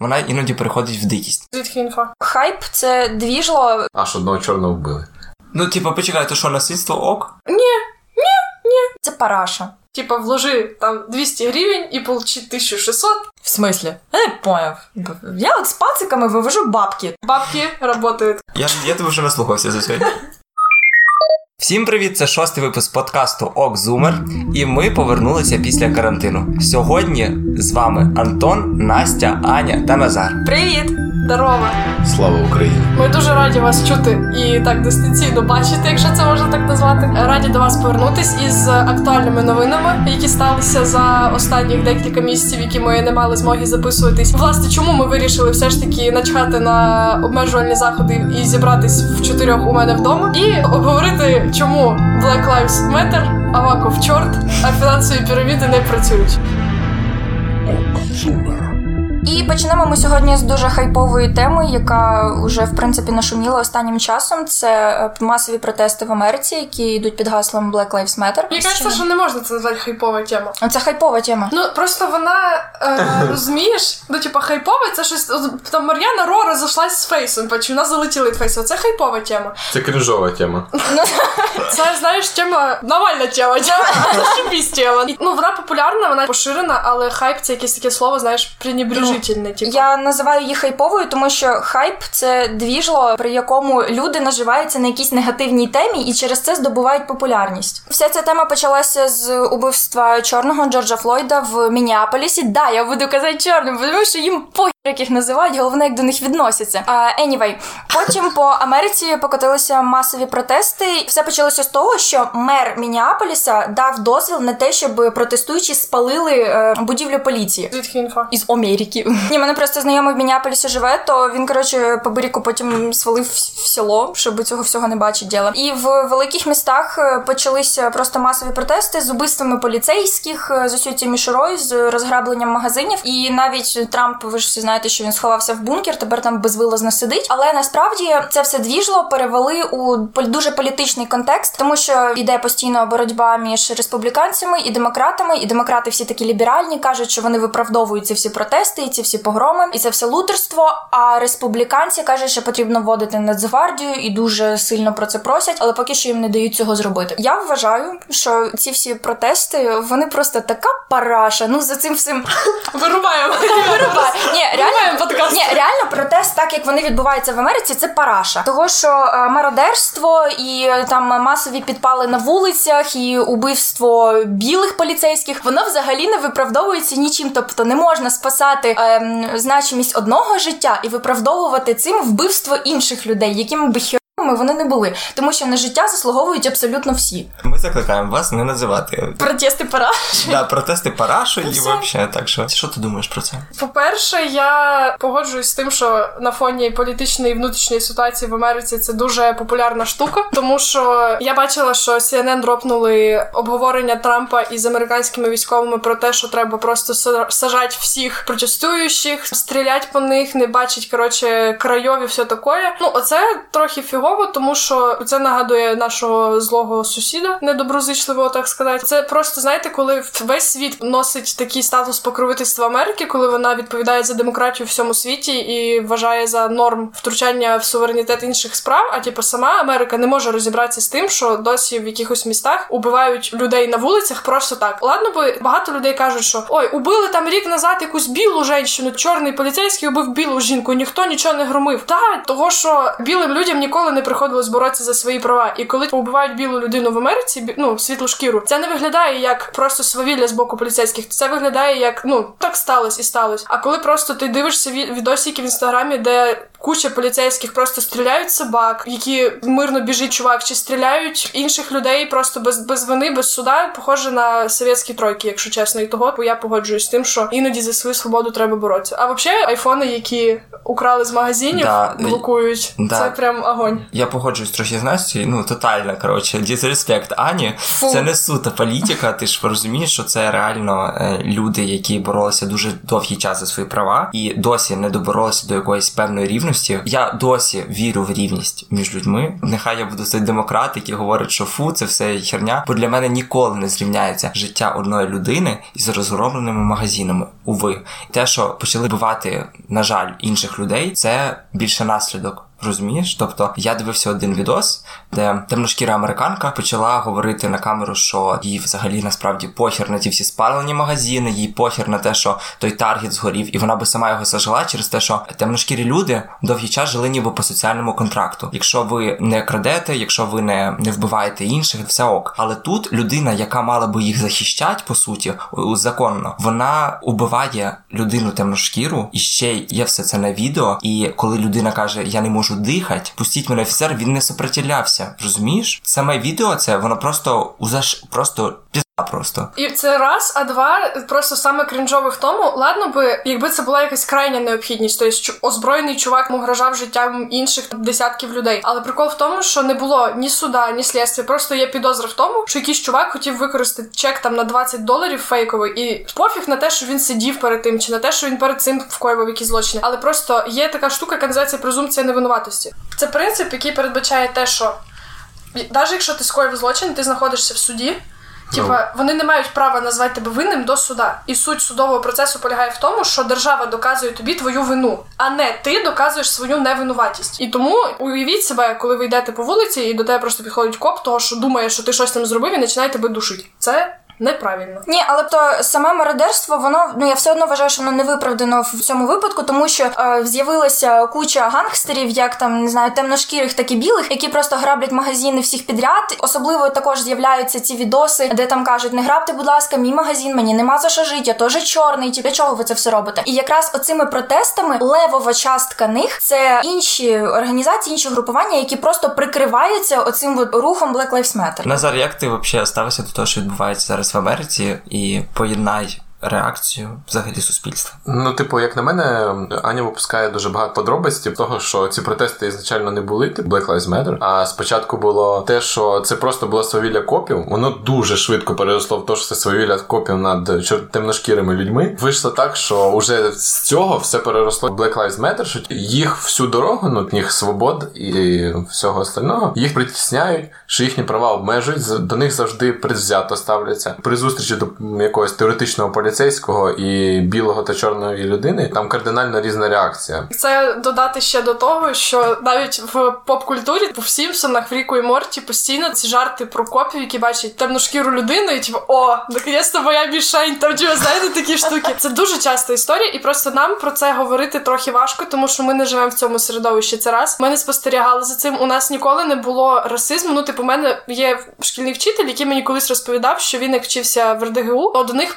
вона іноді переходить в дикість. Звідки інфа? Хайп це двіжло. Аж одного чорного вбили. Ну, типа, почекай, то що насильство ок? Ні, ні, ні. Це параша. Типа, вложи там 200 гривень і получи 1600. В смислі? Я не поняв. Я от з пациками вивожу бабки. Бабки работают. Я, я тебе вже наслухався за сьогодні. Всім привіт! Це шостий випуск подкасту Ок Зумер, і ми повернулися після карантину. Сьогодні з вами Антон, Настя, Аня та Назар. Привіт! Здорово. Слава Україні! Ми дуже раді вас чути і так дистанційно бачити, якщо це можна так назвати. Раді до вас повернутись із актуальними новинами, які сталися за останніх декілька місяців, які ми не мали змоги записуватись. Власне, чому ми вирішили все ж таки начхати на обмежувальні заходи і зібратись в чотирьох у мене вдома, і обговорити, чому Black Lives Matter, Аваков чорт, а фінансові піраміди не працюють. І почнемо ми сьогодні з дуже хайпової теми, яка вже в принципі нашуміла останнім часом. Це е, масові протести в Америці, які йдуть під гаслом Black Lives Matter. Мені кажеться, що не можна це назвати хайпова тема. Це хайпова тема. Ну просто вона е, розумієш, ну типа хайпова, це щось там Мар'яна Ро розійшлась з фейсом, бачу, вона залетіла від фейсу. Це хайпова тема. Це крінжова тема. Це знаєш тема Навальна тема, тема Ну вона популярна, вона поширена, але хайп це якесь таке слово, знаєш, пренебрежительне. Типу. Я називаю її хайповою, тому що хайп це двіжло, при якому люди наживаються на якійсь негативній темі і через це здобувають популярність. Вся ця тема почалася з убивства чорного Джорджа Флойда в Мініаполісі. Да, я буду казати чорним, тому що їм похер, як їх називають, головне, як до них відносяться. А, anyway, потім по Америці покотилися масові протести. Все почалося з того, що мер Мініаполіса дав дозвіл на те, щоб протестуючі спалили е, будівлю поліції. Звідки інфа? Із Америки. Ні, мене просто знайомий в Мініаполісі живе, то він, коротше, по Беріку потім свалив в в село, щоб цього всього не бачить діла. І в великих містах е, почалися просто масові протести з убивствами поліцейських, е, з усю цією мішурою, з розграбленням магазинів. І навіть Трамп, ви ж всі знаєте, що він сховався в бункер, тепер там безвилазно сидить. Але насправді це все двіжло перевели у дуже політичний контекст, тому що йде постійно боротьба між республіканцями і демократами. І демократи всі такі ліберальні кажуть, що вони виправдовують ці всі протести і ці всі погроми, і це все лутерство. А республіканці кажуть, що потрібно вводити Нацгвардію і дуже сильно про це просять, але поки що їм не дають цього зробити. Я вважаю, що ці всі протести вони просто така параша. Ну за цим всім Вирубаємо. Ні, реально подкаст. ні, реально протест, так як вони відбуваються в Америці, це параша. Того, що е, мародерство і е, там масові підпали на вулицях, і убивство білих поліцейських, воно взагалі не виправдовується нічим. Тобто не можна спасати ем, значимість одного життя і виправдовувати цим вбивство інших людей, якими би вони не були, тому що на життя заслуговують абсолютно всі. Ми закликаємо вас не називати Протести параш. да, протести парашою і взагалі. Так що, що ти думаєш про це? По-перше, я погоджуюсь з тим, що на фоні політичної і внутрішньої ситуації в Америці це дуже популярна штука, тому що я бачила, що CNN дропнули обговорення Трампа із американськими військовими про те, що треба просто са- сажати всіх протестуючих, стріляти по них, не бачить коротше крайові, все таке. Ну, оце трохи фігово, тому що це нагадує нашого злого сусіда, недоброзичливого, так сказати. Це просто знаєте, коли весь світ носить такий статус покровительства Америки, коли вона відповідає за демократію в всьому світі і вважає за норм втручання в суверенітет інших справ. А типу сама Америка не може розібратися з тим, що досі в якихось містах убивають людей на вулицях просто так. Ладно, би багато людей кажуть, що ой, убили там рік назад якусь білу жінку, чорний поліцейський убив білу жінку, ніхто нічого не громив. Та того, що білим людям ніколи не приходилось боротися за свої права. І коли убивають білу людину в Америці, ну світлу шкіру, це не виглядає як просто свавілля з боку поліцейських. Це виглядає як ну так сталося і сталося. А коли просто ти дивишся ві- відосики в інстаграмі, де куча поліцейських просто стріляють собак, які мирно біжить чувак, чи стріляють інших людей просто без, без вини, без суда, похоже на совєтські тройки, якщо чесно, і того бо я погоджуюсь з тим, що іноді за свою свободу треба боротися. А взагалі, айфони, які украли з магазинів, Да, блокують, да. це прям огонь. Я погоджуюсь трохи з Настю, ну тотально, коротше, дізреспект Ані. Це не суто політика, ти ж розумієш, що це реально е, люди, які боролися дуже довгий час за свої права і досі не доборолися до якоїсь певної рівності. Я досі вірю в рівність між людьми. Нехай я буду цей демократ, який говорить, що фу, це все херня. Бо для мене ніколи не зрівняється життя одної людини із розгромленими магазинами. Уви, те, що почали бивати, на жаль, інших людей, це більше наслідок. Розумієш? Тобто я дивився один відос, де темношкіра американка почала говорити на камеру, що їй взагалі насправді похер на ті всі спалені магазини, їй похер на те, що той таргет згорів, і вона би сама його зажила через те, що темношкірі люди довгий час жили ніби по соціальному контракту. Якщо ви не крадете, якщо ви не, не вбиваєте інших, все ок. Але тут людина, яка мала би їх захищати, по суті, законно, вона убиває людину темношкіру, і ще є все це на відео. І коли людина каже, я не можу дихати, пустіть мене офіцер, він не сопротивлявся. Розумієш? Саме відео це воно просто узаш просто просто. І це раз, а два просто саме крінжове в тому, ладно би, якби це була якась крайня необхідність, тобто озброєний чувак угрожав життям інших десятків людей. Але прикол в тому, що не було ні суда, ні слідства. Просто є підозра в тому, що якийсь чувак хотів використати чек там на 20 доларів фейковий, і пофіг на те, що він сидів перед тим, чи на те, що він перед цим вкоював якісь злочини. Але просто є така штука, яка називається презумпція невинуватості. Це принцип, який передбачає те, що навіть якщо ти скоїв злочин, ти знаходишся в суді. Типа, вони не мають права назвати тебе винним до суда. І суть судового процесу полягає в тому, що держава доказує тобі твою вину, а не ти доказуєш свою невинуватість. І тому уявіть себе, коли ви йдете по вулиці, і до тебе просто підходить коп, того що думає, що ти щось там зробив, і починає тебе душити. Це неправильно. Ні, але то саме мародерство, воно ну я все одно вважаю, що воно не виправдано в цьому випадку, тому що е, з'явилася куча гангстерів, як там не знаю, темношкірих, так і білих, які просто граблять магазини всіх підряд. Особливо також з'являються ці відоси, де там кажуть: не грабте, будь ласка, мій магазин, мені нема за що жити, я теж чорний. Ті для чого ви це все робите? І якраз оцими протестами левова частка них це інші організації, інші групування, які просто прикриваються оцим от рухом Black Lives Matter. Назар, як ти взагалі ставишся до того, що відбувається зараз в Америці, і поєднай реакцію взагалі суспільства? Ну, типу, як на мене, Аня випускає дуже багато подробиць того, що ці протести ізначально не були, типу Black Lives Matter. А спочатку було те, що це просто було свавілля копів. Воно дуже швидко переросло в те, що це свавілля копів над темношкірими людьми. Вийшло так, що уже з цього все переросло в Black Lives Matter, що їх всю дорогу, ну їх свобод і всього остального, їх притісняють, що їхні права обмежують. До них завжди предвзято ставляться. При зустрічі до якогось теоретичного поліцейського і білого та чорної людини там кардинально різна реакція. Це додати ще до того, що навіть в поп-культурі в Сімпсонах, в Ріку і Морті постійно ці жарти про копів, які бачать темношкіру людину, і типу, о, наконець-то моя мішень, там типу, знаєте, такі штуки. Це дуже часта історія, і просто нам про це говорити трохи важко, тому що ми не живемо в цьому середовищі. Це раз. Ми не спостерігали за цим. У нас ніколи не було расизму. Ну, типу, у мене є шкільний вчитель, який мені колись розповідав, що він як вчився в РДГУ, то до них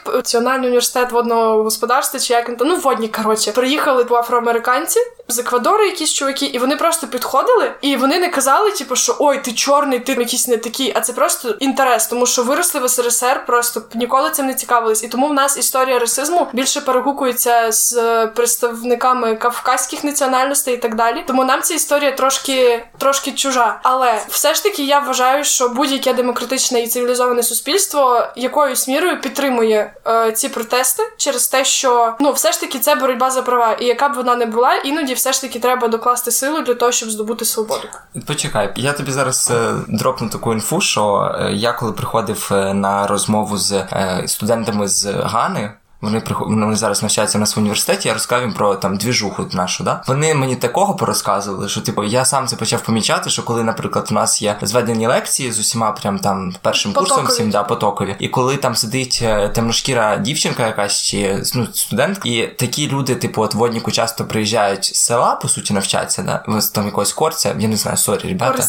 Національний університет водного господарства, чи як він там, ну водні, коротше, приїхали по афроамериканці з Еквадору, якісь чуваки, і вони просто підходили, і вони не казали, типу, що ой, ти чорний, ти якийсь не такий, а це просто інтерес, тому що виросли в СРСР, просто ніколи цим не цікавились. І тому в нас історія расизму більше перегукується з представниками кавказьких національностей і так далі. Тому нам ця історія трошки трошки чужа. Але все ж таки я вважаю, що будь-яке демократичне і цивілізоване суспільство якоюсь мірою підтримує е, ці протести через те, що ну все ж таки це боротьба за права, і яка б вона не була, іноді все ж таки треба докласти силу для того, щоб здобути свободу. Почекай, я тобі зараз е, дропну таку інфу, що е, я коли приходив е, на розмову з е, студентами з Гани. Вони приход... ну, вони зараз навчаються у нас в університеті. Я розказав їм про там двіжуху нашу. Да? Вони мені такого порозказували, що типу я сам це почав помічати, що коли, наприклад, у нас є зведені лекції з усіма прям там першим курсом Потокові. всім да, потокові, і коли там сидить е, темношкіра дівчинка, якась чи ну, студентка, і такі люди, типу, от водніку часто приїжджають з села, по суті, навчатися, да? з там якогось корця, я не знаю, sorry, ребята.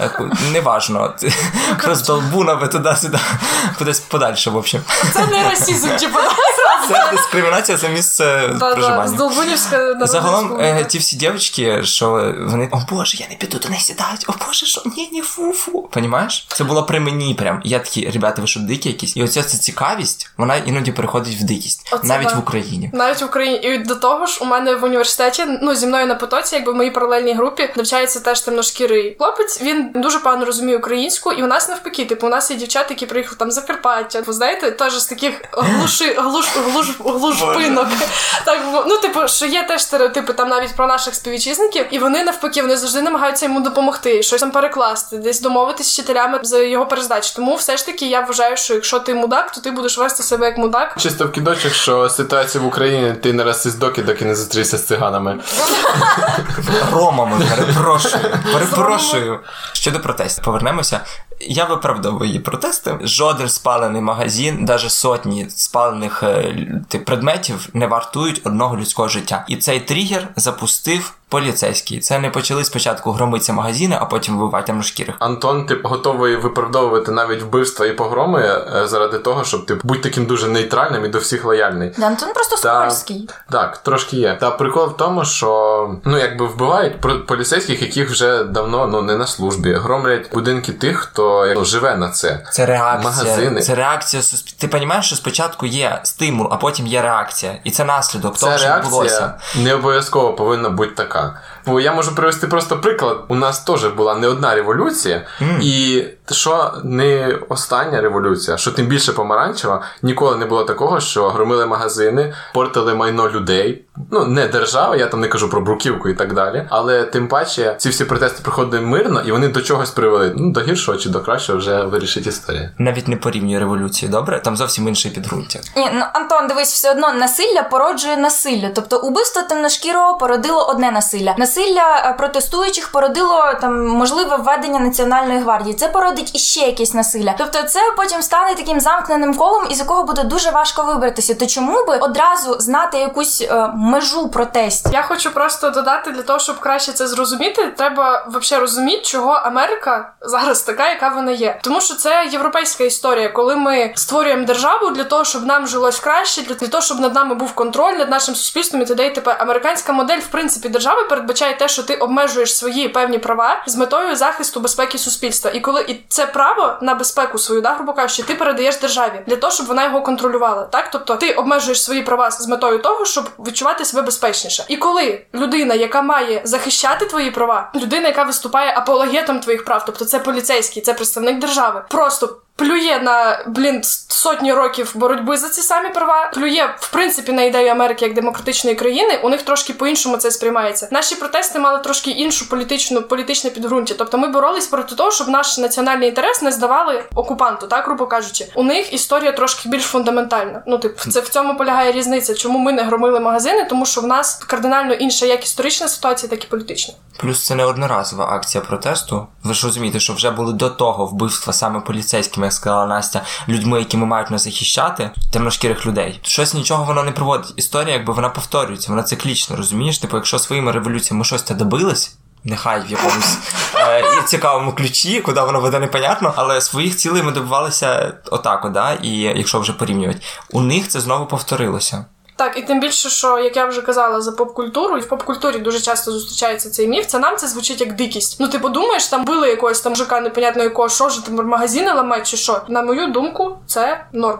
Е, Неважно, роздолбунами туди-сюди, кудись подальше, в общем. Це не расізм, типу. Це дискримінація за місце проживання. з Долбунівська Загалом е, ті всі дівчатки, що вони о Боже, я не піду до них сідати, о Боже, що ні, ні, фу-фу. Понімаєш? Це було при мені прям. Я такі, ребята, ви що дикі якісь? І оця ця цікавість, вона іноді переходить в дикість, Оце навіть в Україні. Навіть в Україні. І до того ж, у мене в університеті, ну зі мною на потоці, якби в моїй паралельній групі, навчається теж темношкірий хлопець. Він дуже погано розуміє українську, і у нас навпаки, типу, у нас є дівчата, які приїхали там з Закарпаття. Ви знаєте, теж з таких глуши, глуш, глужпинок. Так, ну, типу, що є теж стереотипи там навіть про наших співвітчизників, і вони навпаки вони завжди намагаються йому допомогти, щось там перекласти, десь домовитись з вчителями за його перездачу. Тому все ж таки я вважаю, що якщо ти мудак, то ти будеш вести себе як мудак. Чисто в кідочок, що ситуація в Україні ти не расист доки, доки не зустрівся з циганами. Ромами, перепрошую. Перепрошую. Щодо протестів, повернемося. Я виправдовую її протести. Жоден спалений магазин, навіть сотні спалених е, тип, предметів не вартують одного людського життя. І цей тригер запустив поліцейський. Це не почали спочатку громитися магазини, а потім вбивати темношкірих. Антон, ти готовий виправдовувати навіть вбивства і погроми е, заради того, щоб ти будь таким дуже нейтральним і до всіх лояльний. Да, Антон просто Та- Так, трошки є. Та прикол в тому, що ну якби вбивають про- поліцейських, яких вже давно ну не на службі, громлять будинки тих, хто як, живе на це. Це реакція. Магазини. Це реакція суспільства. Ти розумієш, що спочатку є стимул, а потім є реакція. І це наслідок того, що відбулося. не обов'язково повинна бути така. Бо я можу привести просто приклад. У нас теж була не одна революція, і що не остання революція, що тим більше помаранчева, ніколи не було такого, що громили магазини, портили майно людей. Ну, не держава, я там не кажу про бруківку і так далі. Але тим паче ці всі протести проходили мирно, і вони до чогось привели. Ну, до гіршого чи до кращого вже вирішить історія. Навіть не порівнює революцію, добре? Там зовсім інше підґрунтя. Ні, ну Антон, дивись, все одно насилля породжує насилля. Тобто убивство темношкірого породило одне насилля. Насилля е, протестуючих породило там можливе введення національної гвардії. Це породить іще якесь насилля. Тобто, це потім стане таким замкненим колом, із якого буде дуже важко вибратися. То чому би одразу знати якусь е, межу протестів? Я хочу просто додати для того, щоб краще це зрозуміти, треба взагалі розуміти, чого Америка зараз така, яка вона є. Тому що це європейська історія, коли ми створюємо державу для того, щоб нам жилось краще, для того, щоб над нами був контроль над нашим суспільством і т.д. і т.п. Американська модель, в принципі, держави передбачає те, що ти обмежуєш свої певні права з метою захисту безпеки суспільства. І коли і це право на безпеку свою, да, грубо кажучи, ти передаєш державі для того, щоб вона його контролювала. Так, тобто ти обмежуєш свої права з метою того, щоб відчувати себе безпечніше. І коли людина, яка має захищати твої права, людина, яка виступає апологетом твоїх прав, тобто це поліцейський, це представник держави, просто. Плює на блін сотні років боротьби за ці самі права, плює в принципі на ідею Америки як демократичної країни. У них трошки по-іншому це сприймається. Наші протести мали трошки іншу політичну політичне підґрунтя. Тобто ми боролись проти того, щоб наш національний інтерес не здавали окупанту, так грубо кажучи. У них історія трошки більш фундаментальна. Ну, типу, це в цьому полягає різниця. Чому ми не громили магазини? Тому що в нас кардинально інша як історична ситуація, так і політична. Плюс це не одноразова акція протесту. Ви ж розумієте, що вже були до того вбивства саме поліцейськими, як сказала Настя, людьми, якими мають нас захищати, темношкірих людей. Щось нічого воно не проводить. Історія, якби вона повторюється, вона циклічна, розумієш? Типу, якщо своїми революціями щось те добились. Нехай в якомусь е, цікавому ключі, куди воно веде непонятно, але своїх цілей ми добивалися отак, от, да? і якщо вже порівнювати, у них це знову повторилося. Так, і тим більше, що як я вже казала за поп-культуру, і в поп-культурі дуже часто зустрічається цей міф. Це нам це звучить як дикість. Ну, ти подумаєш, там били якогось там мужика, непонятно якого, що ж там магазини ламають чи що. На мою думку, це норм.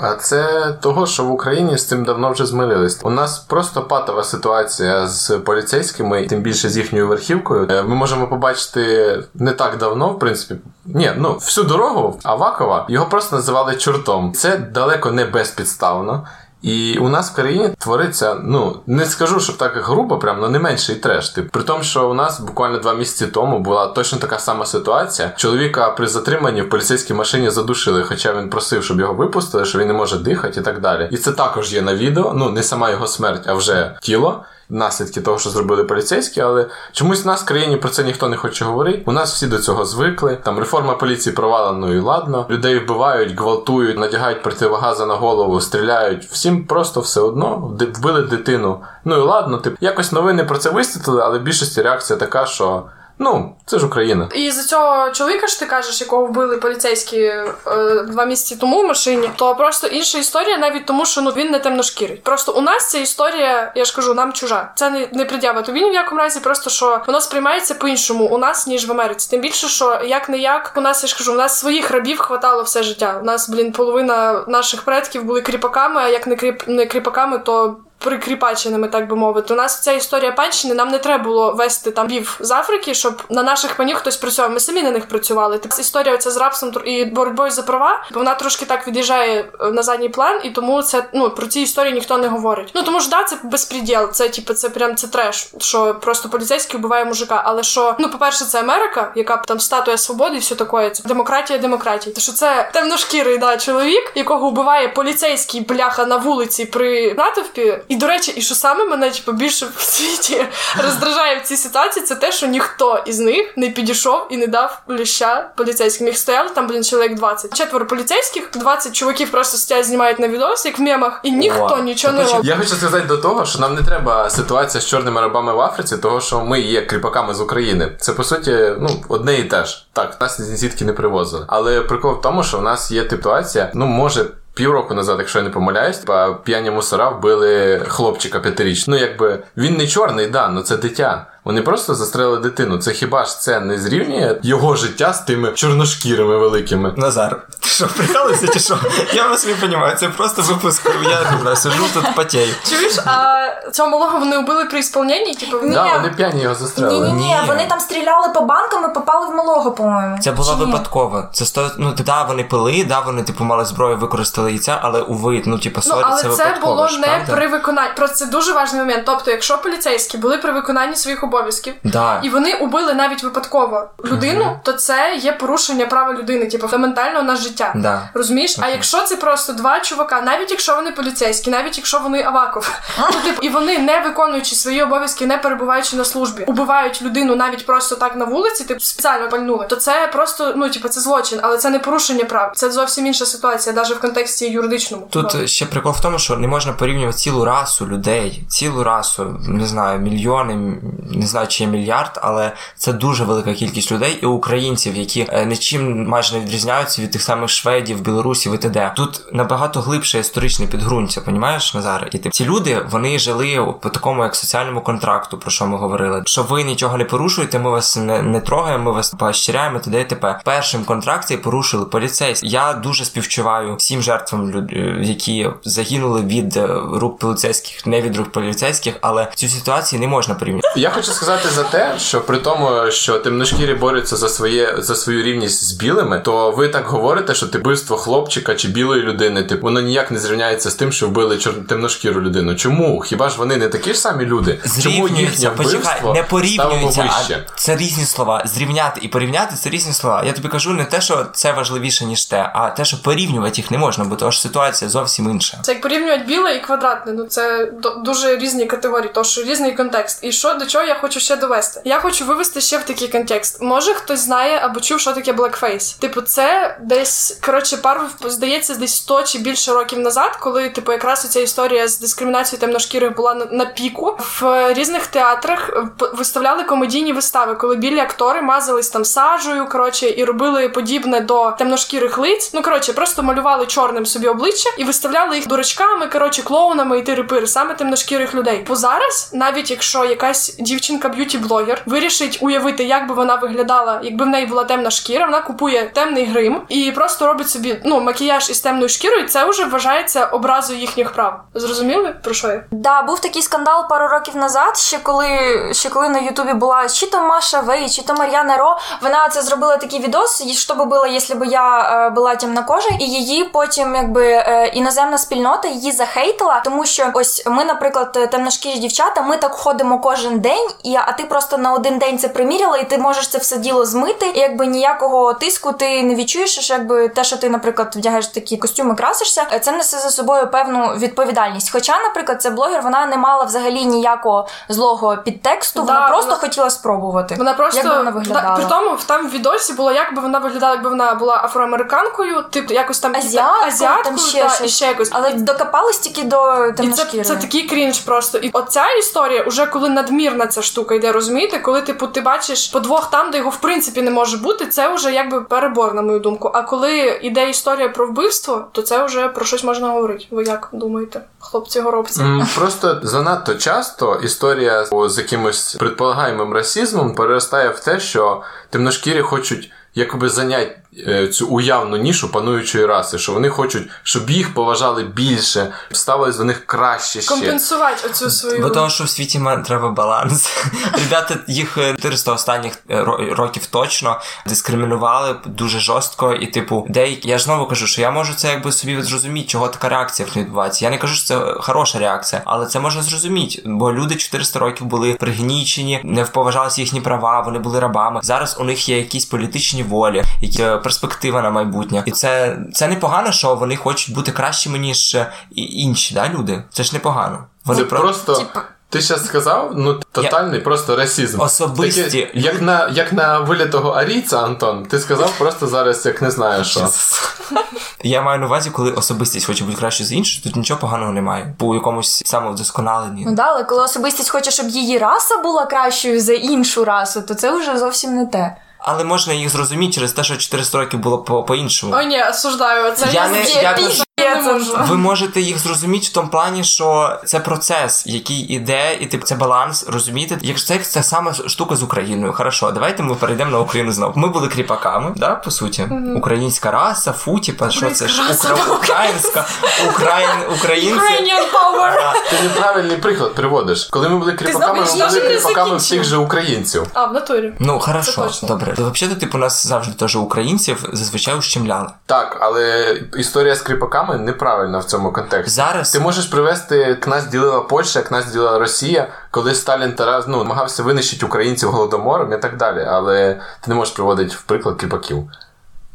А це того, що в Україні з цим давно вже змирились. У нас просто патова ситуація з поліцейськими, тим більше з їхньою верхівкою. Е, Ми можемо побачити не так давно, в принципі. Ні, ну всю дорогу Авакова його просто називали чортом. Це далеко не безпідставно. І у нас в країні твориться, ну не скажу, що так грубо, прям але не менший треш. Тип. При тому, що у нас буквально два місяці тому була точно така сама ситуація. Чоловіка при затриманні в поліцейській машині задушили, хоча він просив, щоб його випустили, що він не може дихати і так далі. І це також є на відео. Ну не сама його смерть, а вже тіло. Наслідки того, що зробили поліцейські, але чомусь в нас в країні про це ніхто не хоче говорити. У нас всі до цього звикли. Там реформа поліції провалена, ну і ладно. Людей вбивають, гвалтують, надягають противогази на голову, стріляють. Всім просто все одно вбили дитину. Ну і ладно, тип якось новини про це висвітлили, але більшості реакція така, що ну це ж Україна. І за цього чоловіка ж ти кажеш, якого вбили поліцейські е, два місяці тому в машині, то просто інша історія, навіть тому, що ну він не темношкірий. Просто у нас ця історія, я ж кажу, нам чужа. Це не, не пред'ява тобі ні в якому разі, просто що воно сприймається по-іншому у нас, ніж в Америці. Тим більше, що як не як, у нас я ж кажу, у нас своїх рабів хватало все життя. У нас, блін, половина наших предків були кріпаками, а як не кріп не кріпаками, то прикріпаченими, так би мовити. У нас ця історія панщини, нам не треба було вести там бів з Африки, щоб на наших панів хтось працював. Ми самі на них працювали. Так, історія оця з рабством і боротьбою за права, вона трошки так від'їжджає е, на задній план, і тому це ну про ці історії ніхто не говорить. Ну тому ж да, це безпреділ, це типу, це прям це треш, що просто поліцейський вбиває мужика. Але що, ну, по-перше, це Америка, яка там статуя свободи і все таке. Це демократія, демократія. Те, що це темношкірий да, чоловік, якого вбиває поліцейський бляха на вулиці при натовпі. І до речі, і що саме мене типу, більше в світі роздражає в цій ситуації, це те, що ніхто із них не підійшов і не дав ліща поліцейським. Їх стояли там, блін, чоловік 20. Четверо поліцейських, 20 чуваків просто стоять, знімають на відос, як в мемах, і ніхто О, нічого ну, не робить. Я хочу сказати до того, що нам не треба ситуація з чорними рабами в Африці, того що ми є кріпаками з України. Це по суті ну одне і те ж. Так, нас звідки не привозили. Але прикол в тому, що в нас є ситуація, ну може. Півроку назад, якщо я не помиляюсь, по п'яні мусора вбили хлопчика п'ятирічного. Ну, якби він не чорний, да, ну це дитя. Вони просто застрелили дитину. Це хіба ж це не зрівнює його життя з тими чорношкірими великими? Назар, ти що, прикалуєшся чи що? Я вас не розумію, це просто випуск. Я сижу тут потею. Чуєш, а цього малого вони вбили при ісполненні? Типу, Ні. Да, вони п'яні його застрелили. Ні, ні, ні, вони там стріляли по банкам і попали в малого, по-моєму. Це була випадкова. Це сто. Ну типу, да, вони пили, да, вони типу мали зброю, використали яйця, але уви, ну типу, Ну, але це це, випадково. було ж, не правда? при виконанні. Про це дуже важливий момент. Тобто, якщо поліцейські були при виконанні своїх обов'язків, Да. і вони убили навіть випадково людину, то це є порушення права людини, типу фундаментального на життя. Да. Розумієш? А якщо це просто два чувака, навіть якщо вони поліцейські, навіть якщо вони Аваков, то типу, і вони не виконуючи свої обов'язки, не перебуваючи на службі, убивають людину навіть просто так на вулиці, типу спеціально пальнули, то це просто ну типу, це злочин, але це не порушення прав. Це зовсім інша ситуація, навіть в контексті юридичному. Тут Ну. ще прикол в тому, що не можна порівнювати цілу расу людей, цілу расу, не знаю, мільйони, не знаю, чи є мільярд, але це дуже велика кількість людей і українців, які е, нічим майже не відрізняються від тих самих шведів, білорусів і т.д. Тут набагато глибше історичне підґрунтя, понімаєш, Назар? І ти ці люди вони жили по такому як соціальному контракту, про що ми говорили. Що ви нічого не порушуєте, ми вас не, не трогаємо, ми вас поощряємо, т.д. і т.п. Першим контракті порушили поліцейські. Я дуже співчуваю всім жертвам, люд- е, які загинули від е, рук поліцейських, не від рук поліцейських, але цю ситуацію не можна порівняти. Я хочу сказати за те, що при тому, що темношкірі борються за своє за свою рівність з білими, то ви так говорите, що ти вбивство хлопчика чи білої людини, типу, воно ніяк не зрівняється з тим, що вбили чор... темношкіру людину. Чому? Хіба ж вони не такі ж самі люди? Чому їхнє вбивство не порівнюється, ставимо а це різні слова. Зрівняти і порівняти це різні слова. Я тобі кажу не те, що це важливіше, ніж те, а те, що порівнювати їх не можна, бо тому що ситуація зовсім інша. Це як порівнювати біле і квадратне. Ну це дуже різні категорії, тож різний контекст. І що до чого я хочу ще довести? Я хочу вивести ще в такий контекст. Може хтось знає або чув, що таке blackface? Типу, це десь коротше пару здається десь 100 чи більше років назад, коли типу якраз ця історія з дискримінацією темношкірих була на, на піку. В різних театрах е, виставляли комедійні вистави, коли білі актори мазались там сажею, коротше, і робили подібне до темношкірих лиць. Ну коротше, просто малювали чорним собі обличчя і виставляли їх дурачками, коротше, клоунами і тири-пири, саме темношкірих людей. Бо зараз, навіть якщо якась дівчинка б'юті-блогер вирішить уявити, як би вона виглядала, якби в неї була темна шкіра, вона купує темний грим і просто робить собі ну макіяж із темною шкірою. Це вже вважається образою їхніх прав. Зрозуміли про що я? Да, був такий скандал пару років назад, ще коли ще коли на Ютубі була чи то Маша Вей, чи то Мар'яна Ро. Вона це зробила такий відос, що би було, якщо б я е, була темнокожа, і її потім, якби е, іноземна спільнота її захейтила, тому що ось ми, наприклад, е, темношкірі дівчата, ми так ходимо кожен день, і а ти просто на один день це приміряла, і ти можеш це все діло змити. І якби ніякого тиску ти не відчуєш, що якби те, що ти, наприклад, вдягаєш такі костюми, красишся, е, це несе за собою певну відповідальність. Хоча, наприклад, ця блогер вона не мала взагалі ніякого злого підтексту, Да, вона просто вона- хотіла спробувати. Вона просто як би вона Да, виглядала. при тому там в відосі було, як би вона виглядала, якби вона була афроамериканкою, типу якось там Азіаткою, азіаткою там ще та, і ще якось. Але докопались тільки до І це, це такий крінж просто. І оця історія, уже коли надмірна ця штука йде, розумієте? Коли типу ти бачиш подвох там, де його в принципі не може бути, це вже якби перебор, на мою думку. А коли йде історія про вбивство, то це вже про щось можна говорити. Ви як думаєте, хлопці горобці? Просто занадто часто історія з якимось предполагаємим расизмом переростає в те, що темношкірі хочуть якоби зайняти е, цю уявну нішу пануючої раси, що вони хочуть, щоб їх поважали більше, ставились до них краще ще. Компенсувати оцю свою. Бо того, що в світі треба баланс. Ребята, їх е, 400 останніх е, років точно дискримінували дуже жорстко, і, типу, деякі. Я ж знову кажу, що я можу це якби собі зрозуміти, чого така реакція відбувається. Я не кажу, що це хороша реакція, але це можна зрозуміти, бо люди 400 років були пригнічені, не вповажалися їхні права, вони були рабами. Зараз у них є якісь політичні волі, які е, перспектива на майбутнє. І це, це непогано, що вони хочуть бути кращими, ніж е, інші да, люди. Це ж непогано. Вони про- просто. Ти зараз сказав, ну тотальний просто расізм. Особисті Таке, як на як на вилітого арійця, Антон, ти сказав просто зараз, як не знаю що. Я маю на увазі, коли особистість хоче бути краще з іншою, тут нічого поганого немає. По якомусь самовдосконаленні. Ну да, але коли особистість хоче, щоб її раса була кращою за іншу расу, то це вже зовсім не те. Але можна їх зрозуміти через те, що 400 років було по- по-іншому. Ой, ні, осуждаю. Це Я не- я кажу- не можу. Ви можете їх зрозуміти в тому плані, що це процес, який іде, і типу це баланс, розумієте? Якщо це, це саме штука з Україною, хорошо, давайте ми перейдемо на Україну знову. Ми були кріпаками, да, по суті. Українська раса, фу, типа, що це ж Українська Укра... українська, Україн... українці. Ukrainian power. Ти неправильний приклад приводиш. Коли ми були кріпаками, ми були кріпаками всіх же українців. А, в натурі. Ну, хорошо, добре. Взагалі, типу, нас завжди теж українців зазвичай ущемляли. Так, але історія з кріпаками неправильна в цьому контексті. Зараз Ти можеш привести к нас ділила Польща, як нас ділила Росія, коли Сталін Тарас ну, намагався винищити українців голодомором і так далі. Але ти не можеш приводити в приклад кріпаків.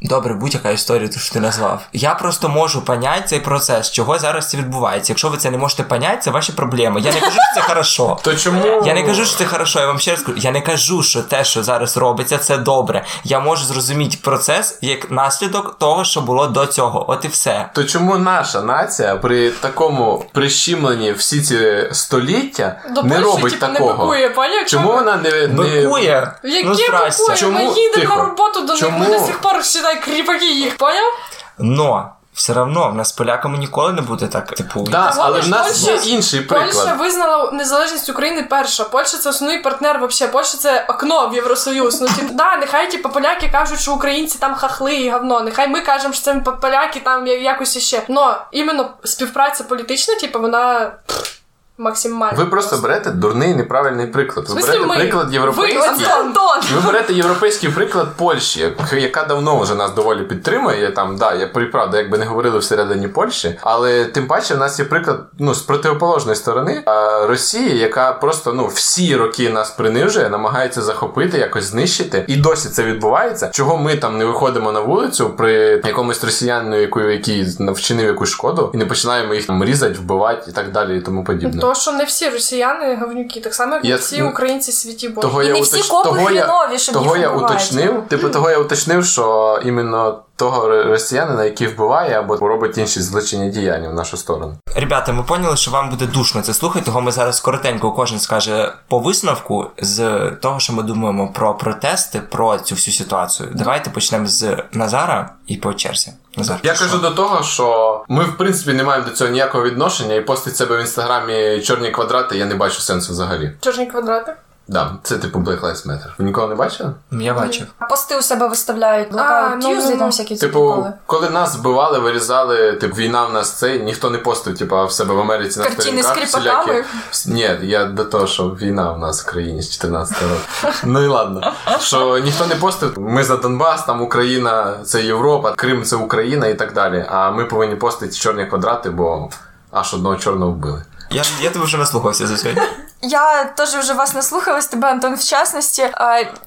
Добре, будь-яка історія, то що ти назвав. Я просто можу поняти цей процес, чого зараз це відбувається. Якщо ви це не можете поняти, це ваші проблеми. Я не кажу, що це хорошо. То чому Я не кажу, що це хорошо, я вам ще раз кажу, я не кажу, що те, що зараз робиться, це добре. Я можу зрозуміти процес як наслідок того, що було до цього. От і все. То чому наша нація при такому прищемленні всі ці століття До не Польщі, робить типу, не такого? бикує, поняв? Чому вона не, не... Бикує. Яке ну, бикує? Чому? Ми їдемо Тихо. на роботу до Чому? них, ми до сих пор считай кріпаки їх, поняв? Но все одно в нас з поляками ніколи не буде так, типу. Да, але в нас Польща- є інший Польща визнала незалежність України перша. Польща це основний партнер вообще. Польща це окно в Євросоюз. Ну типу, да, нехай типу, поляки кажуть, що українці там хахли і говно. Нехай ми кажемо, що це поляки там я- якось іще. Но іменно співпраця політична, типу, вона пф, максимальна. Ви просто берете дурний неправильний приклад. Ви берете ми? приклад Ви, європейський. Антон! Ви берете європейський приклад Польщі, яка давно вже нас доволі підтримує. Я Там, да, я правда, якби не говорили всередині Польщі, але тим паче в нас є приклад ну, з противоположної сторони а, Росії, яка просто ну всі роки нас принижує, намагається захопити, якось знищити, і досі це відбувається. Чого ми там не виходимо на вулицю при якомусь росіянину, який вчинив якусь шкоду, і не починаємо їх там різати, вбивати і так далі, і тому подібне. То, що не всі росіяни говнюки, так само, як Я- не всі українці світі Божі. Того І я не всі уточ... копи того я... хрінові, щоб того їх я уточнив. Типу, того я уточнив, що іменно того росіянина, який вбиває або робить інші злочинні діяння в нашу сторону. Ребята, ми поняли, що вам буде душно це слухати, того ми зараз коротенько кожен скаже по висновку з того, що ми думаємо про протести, про цю всю ситуацію. Давайте почнемо з Назара і по черзі. Назар, Я кажу до того, що ми в принципі не маємо до цього ніякого відношення, і постить себе в інстаграмі чорні квадрати, я не бачу сенсу взагалі. Чорні квадрати. Да, це типу Black Lives Matter. Ви ніколи не бачили? я бачив. Пости у себе виставляють, А, блокаут ну, ну, Tuesday, ну. там всякі ці Типу, приколи. коли нас вбивали, вирізали, типу, війна в нас це, ніхто не постив, типу, в себе в Америці на Картини з сторінках кріпаками? Ні, я до того, що війна в нас в країні з 14 року. Ну і ладно. Що ніхто не постив, ми за Донбас, там Україна, це Європа, Крим це Україна і так далі. А ми повинні постити чорні квадрати, бо аж одного чорного вбили. Я, я тебе вже наслухався за сьогодні. Я теж вже вас наслухалась, тебе, Антон, в частності.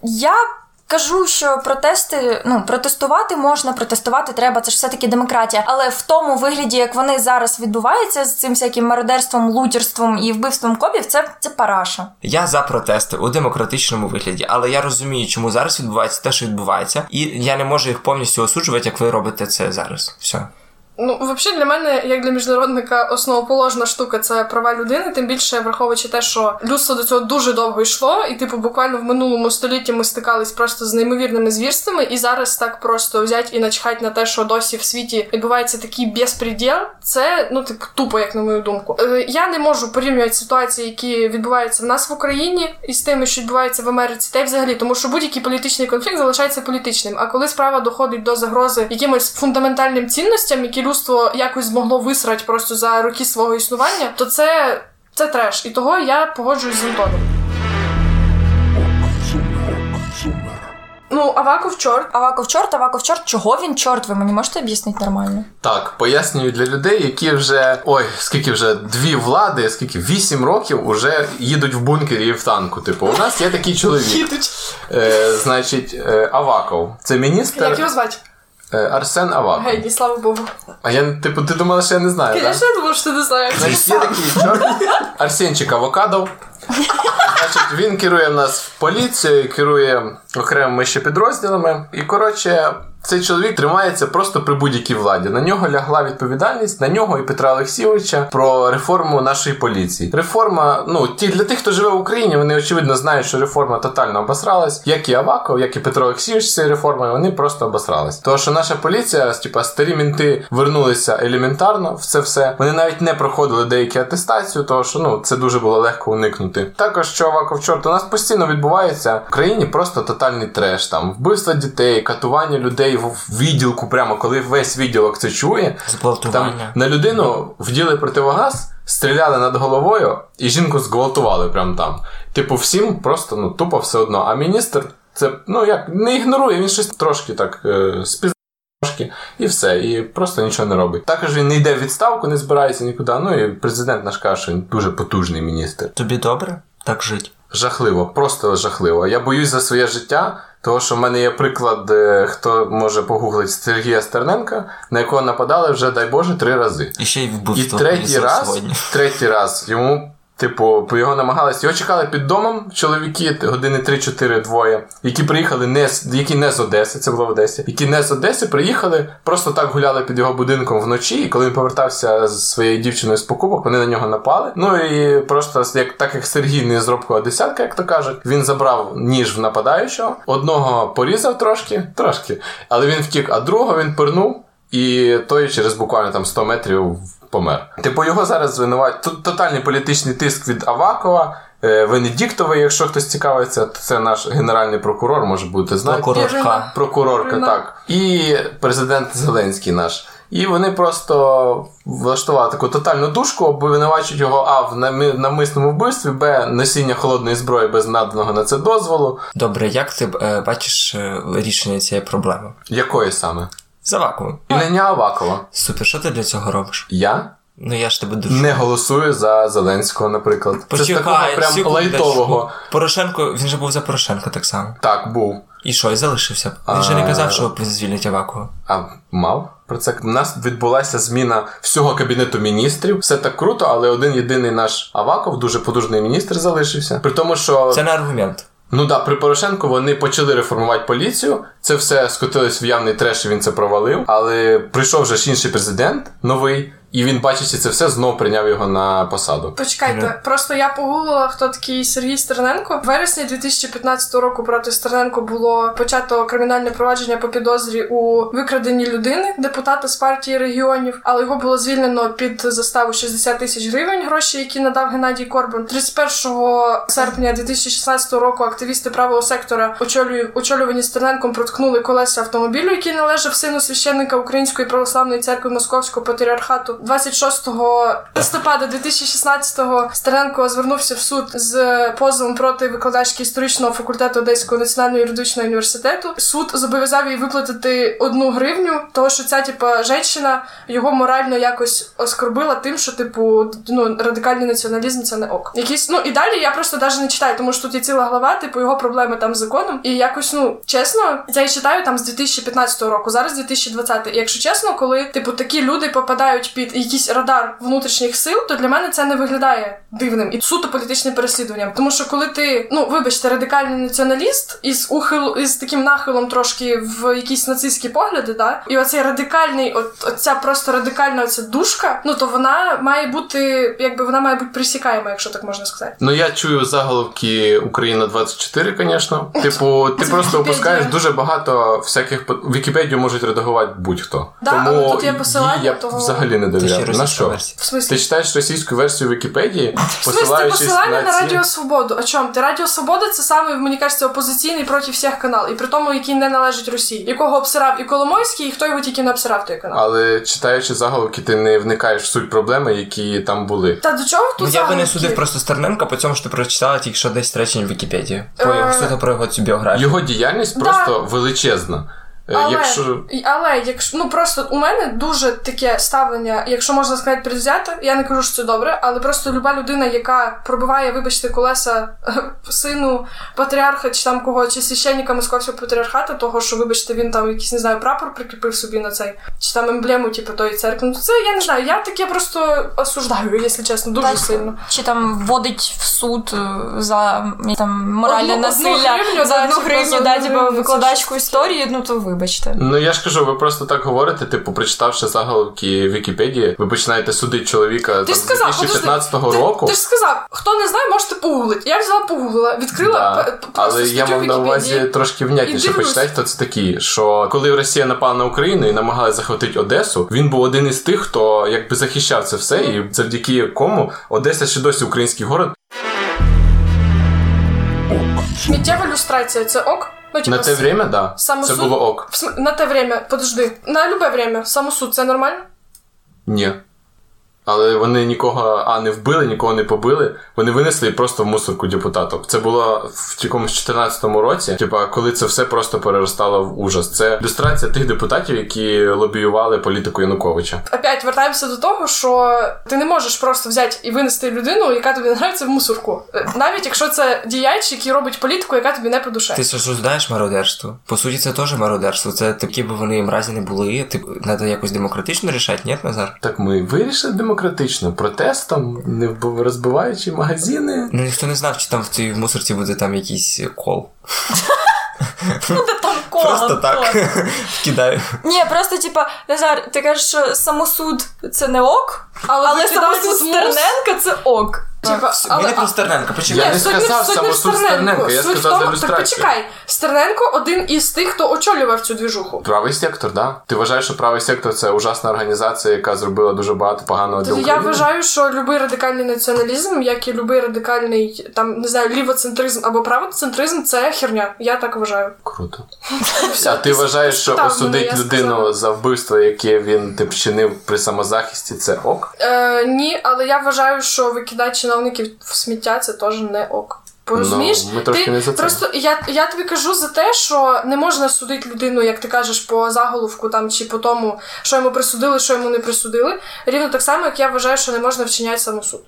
Я кажу, що протести, ну, протестувати можна, протестувати треба, це ж все-таки демократія. Але в тому вигляді, як вони зараз відбуваються з цим всяким мародерством, лутерством і вбивством копів, це, це параша. Я за протести у демократичному вигляді, але я розумію, чому зараз відбувається те, що відбувається, і я не можу їх повністю осуджувати, як ви робите це зараз. Все. Ну, взагалі, для мене, як для міжнародника, основоположна штука це права людини, тим більше враховуючи те, що людство до цього дуже довго йшло, і, типу, буквально в минулому столітті ми стикались просто з неймовірними звірствами, і зараз так просто взять і начхать на те, що досі в світі відбувається такий безпреділ, це ну типу тупо, як на мою думку. Е, я не можу порівнювати ситуації, які відбуваються в нас в Україні, із тими, що відбувається в Америці, та й взагалі, тому що будь-який політичний конфлікт залишається політичним. А коли справа доходить до загрози якимось фундаментальним цінностям, які людство якось змогло висрати просто за роки свого існування, то це. Це треш, і того я погоджуюсь з Антоном. Ну, Аваков чорт. Аваков чорт, Аваков чорт, чого він чорт? Ви мені можете об'яснити нормально? Так, пояснюю для людей, які вже ой, скільки вже дві влади, скільки вісім років уже їдуть в бункері і в танку. Типу, у нас є такий чоловік. Їдуть. Е, значить, е, Аваков. Це міністр Як його звати? Е, Арсен Аваков. Гей, слава Богу. А я, типу, ти думала, що я не знаю, так? Звісно, я думав, що ти не знаєш. Значить, є такий чорт Арсенчик Авокадов. Значить, він керує в нас в поліцію, керує окремими ще підрозділами. І, коротше, цей чоловік тримається просто при будь-якій владі. На нього лягла відповідальність, на нього і Петра Олексійовича про реформу нашої поліції. Реформа, ну, ті для тих, хто живе в Україні, вони очевидно знають, що реформа тотально обосралась. Як і Аваков, як і Петро Олексійович з цією реформою, вони просто обосрались. Тому що наша поліція, типа, старі мінти вернулися елементарно в це все. Вони навіть не проходили деякі атестацію, тому що ну це дуже було легко уникнути. Також що Аваков чорт, у нас постійно відбувається в країні просто тотальний треш. Там вбивства дітей, катування людей в відділку, прямо коли весь відділок це чує. Там на людину вділи противогаз, стріляли над головою і жінку зґвалтували прямо там. Типу, всім просто ну тупо все одно. А міністр це ну як не ігнорує, він щось трошки так е, спіз... І все, і просто нічого не робить. Також він не йде в відставку, не збирається нікуди. Ну і президент наш каже, що він дуже потужний міністр. Тобі добре так жить? Жахливо, просто жахливо. Я боюсь за своє життя, того що в мене є приклад, хто може погуглити Сергія Стерненка, на якого нападали вже, дай Боже, три рази. І ще й І вбивство третій раз, сьогодні. третій раз йому, типу, його намагались. Його чекали під домом чоловіки, години 3-4 двоє, які приїхали не з які не з Одеси, це було в Одесі, які не з Одеси приїхали, просто так гуляли під його будинком вночі. І коли він повертався з своєю дівчиною з покупок, вони на нього напали. Ну і просто як так як Сергій не з робкого десятка, як то кажуть, він забрав ніж в нападаючого, одного порізав трошки, трошки, але він втік, а другого він пирнув. І той через буквально там 100 метрів помер. Типу його зараз звинувачують. Тут тотальний політичний тиск від Авакова. е, якщо хтось цікавиться, то це наш генеральний прокурор, може бути знаєте. Прокурорка. Прокурорка, так. І президент Зеленський наш. І вони просто влаштували таку тотальну душку, обвинувачують його А в нами- навмисному вбивстві, Б носіння холодної зброї без наданого на це дозволу. Добре, як ти е, бачиш е, рішення цієї проблеми? Якої саме? За вакуум. Ілля Авакова. Супер, що ти для цього робиш? Я Ну я ж тебе дуже. не голосую за Зеленського, наприклад. це з такого прям секундочку. лайтового. Порошенко, він же був за Порошенко так само. Так, був. І що, і залишився? Він же не казав, що звільнять Авакова. А мав про це у нас відбулася зміна всього кабінету міністрів. Все так круто, але один єдиний наш Аваков, дуже потужний міністр, залишився. При тому, що Це не аргумент. Ну да, при Порошенку вони почали реформувати поліцію. Це все скотилось в явний треш, і він це провалив. Але прийшов вже ж інший президент новий, і він, бачачи це все, знов прийняв його на посаду. Почекайте, просто я погуглила, хто такий Сергій Стерненко. В вересні 2015 року проти Стерненко було почато кримінальне провадження по підозрі у викраденні людини, депутата з партії регіонів, але його було звільнено під заставу 60 тисяч гривень, гроші, які надав Геннадій Корбан. 31 серпня 2016 року активісти правого сектора, очолюю- очолювані Стерненком, проткнули колеса автомобілю, який належав сину священника Української православної церкви Московського патріархату. 26 листопада 2016-го Стерненко звернувся в суд з позовом проти викладачки історичного факультету Одеського національного юридичного університету. Суд зобов'язав їй виплатити одну гривню, того що ця типа жінка його морально якось оскорбила тим, що типу ну радикальний націоналізм це не ок. Якісь ну і далі я просто навіть не читаю, тому що тут є ціла глава, типу його проблеми там з законом. І якось ну чесно, я і читаю там з 2015 року, зараз 2020. І якщо чесно, коли типу такі люди попадають під під якийсь радар внутрішніх сил, то для мене це не виглядає дивним і суто політичним переслідуванням. Тому що коли ти, ну вибачте, радикальний націоналіст із ухил із таким нахилом трошки в якісь нацистські погляди, да, і оцей радикальний, от оця просто радикальна оця душка, ну то вона має бути, якби вона має бути присікаєма, якщо так можна сказати. Ну я чую заголовки Україна 24, звісно. Типу, ти Це просто опускаєш дуже багато всяких Вікіпедію можуть редагувати будь-хто. Да, Тому але тут їй посилання, я того- взагалі не Ще. На що? версія. В смислі, Ти читаєш російську версію Вікіпедії, В смысле, посилаючись посилання на ці- Радіо Свободу. А чому? Ти Радіо Свобода це саме, мені кажеться, опозиційний проти всіх канал, і при тому, який не належить Росії, якого обсирав і Коломойський, і хто його тільки не обсирав той канал. Але читаючи заголовки, ти не вникаєш в суть проблеми, які там були. Та до чого тут Ну, я би не судив просто Стерненка, по цьому що ти прочитала тільки що десь речень в Вікіпедії. По Е, його про його цю біографію. Його діяльність просто величезна. Е, Але, Якщо але якщо ну просто у мене дуже таке ставлення, якщо можна сказати, предвзяте, я не кажу, що це добре, але просто люба людина, яка пробиває, вибачте, колеса сину патріарха чи там кого, чи священника московського патріархата, того, що, вибачте, він там якийсь не знаю, прапор прикріпив собі на цей, чи там емблему, типу, тої церкви. Ну це я не знаю. Я таке просто осуждаю, якщо чесно, дуже Так. сильно. Чи там вводить в суд е, за там моральне Одну- одну насилля гривню, за одну типу, гривню, да, типу, викладачку історії, ну то вибачте. Ну я ж кажу, ви просто так говорите, типу, прочитавши заголовки Вікіпедії, ви починаєте судити чоловіка Ти там, ж з сказав, 2015 подожди, року. Ти, ти ж сказав, хто не знає, можете погуглити. Я взяла погуглила, відкрила Да. п- п- просто Але я статтю мав на увазі Вікіпедії. трошки І внятніше дивлюсь. почитати, хто це такі. Що коли Росія напала на Україну і намагалась захватити Одесу, він був один із тих, хто якби захищав це все, і завдяки кому Одеса ще досі український город. Сміттєва люстрація це ок? Ну, типу, На те время, да, це самосуд? було ок. в см- На те время, подожди. На любе время. Самосуд це нормально? Ні. Але вони нікого а не вбили, нікого не побили. Вони винесли просто в мусорку депутатів. Це було в якомусь 14-му році. Типа, коли це все просто переростало в ужас. Це люстрація тих депутатів, які лобіювали політику Януковича. Опять вертаємося до того, що ти не можеш просто взяти і винести людину, яка тобі не нравиться в мусорку. Е, Навіть якщо це діяч, який робить політику, яка тобі не по душе. Ти що ж знаєш мародерство? По суті, це теж мародерство. Це такі би вони мразі не були. Типу, треба якось демократично рішати, ні, Назар? Так ми вирішили демократично протестом, не вбив- розбиваючи магазини. Ну ніхто не знав, чи там в цій мусорці буде там якийсь кол. Ну, там коло. Просто так кидаю. Ні, просто типа, Назар, ти кажеш, що самосуд це не ок, Але, але самосуд Стерненка це ок. Типа, але- не про Стерненка, Я не сказав самосуд Стерненка, я сказав тому- за люстрацію. Так почекай, Стерненко один із тих, хто очолював цю двіжуху. Правий сектор, да? Ти вважаєш, що правий сектор це ужасна організація, яка зробила дуже багато поганого для України? я вважаю, що будь-який радикальний націоналізм, як і будь-який радикальний там не знаю, лівоцентризм або правоцентризм, це херня. Я так вважаю. Круто. Все, А ти вважаєш, що осудить я людину сказала. за вбивство, яке він тип чинив при самозахисті, це ок? Е, ні, але я вважаю, що викидати чиновників в сміття це теж не ок. Порозумієш? Ну, ми трошки ти не за це. просто я, я тобі кажу за те, що не можна судити людину, як ти кажеш, по заголовку там чи по тому, що йому присудили, що йому не присудили. Рівно так само, як я вважаю, що не можна вчиняти самосуд.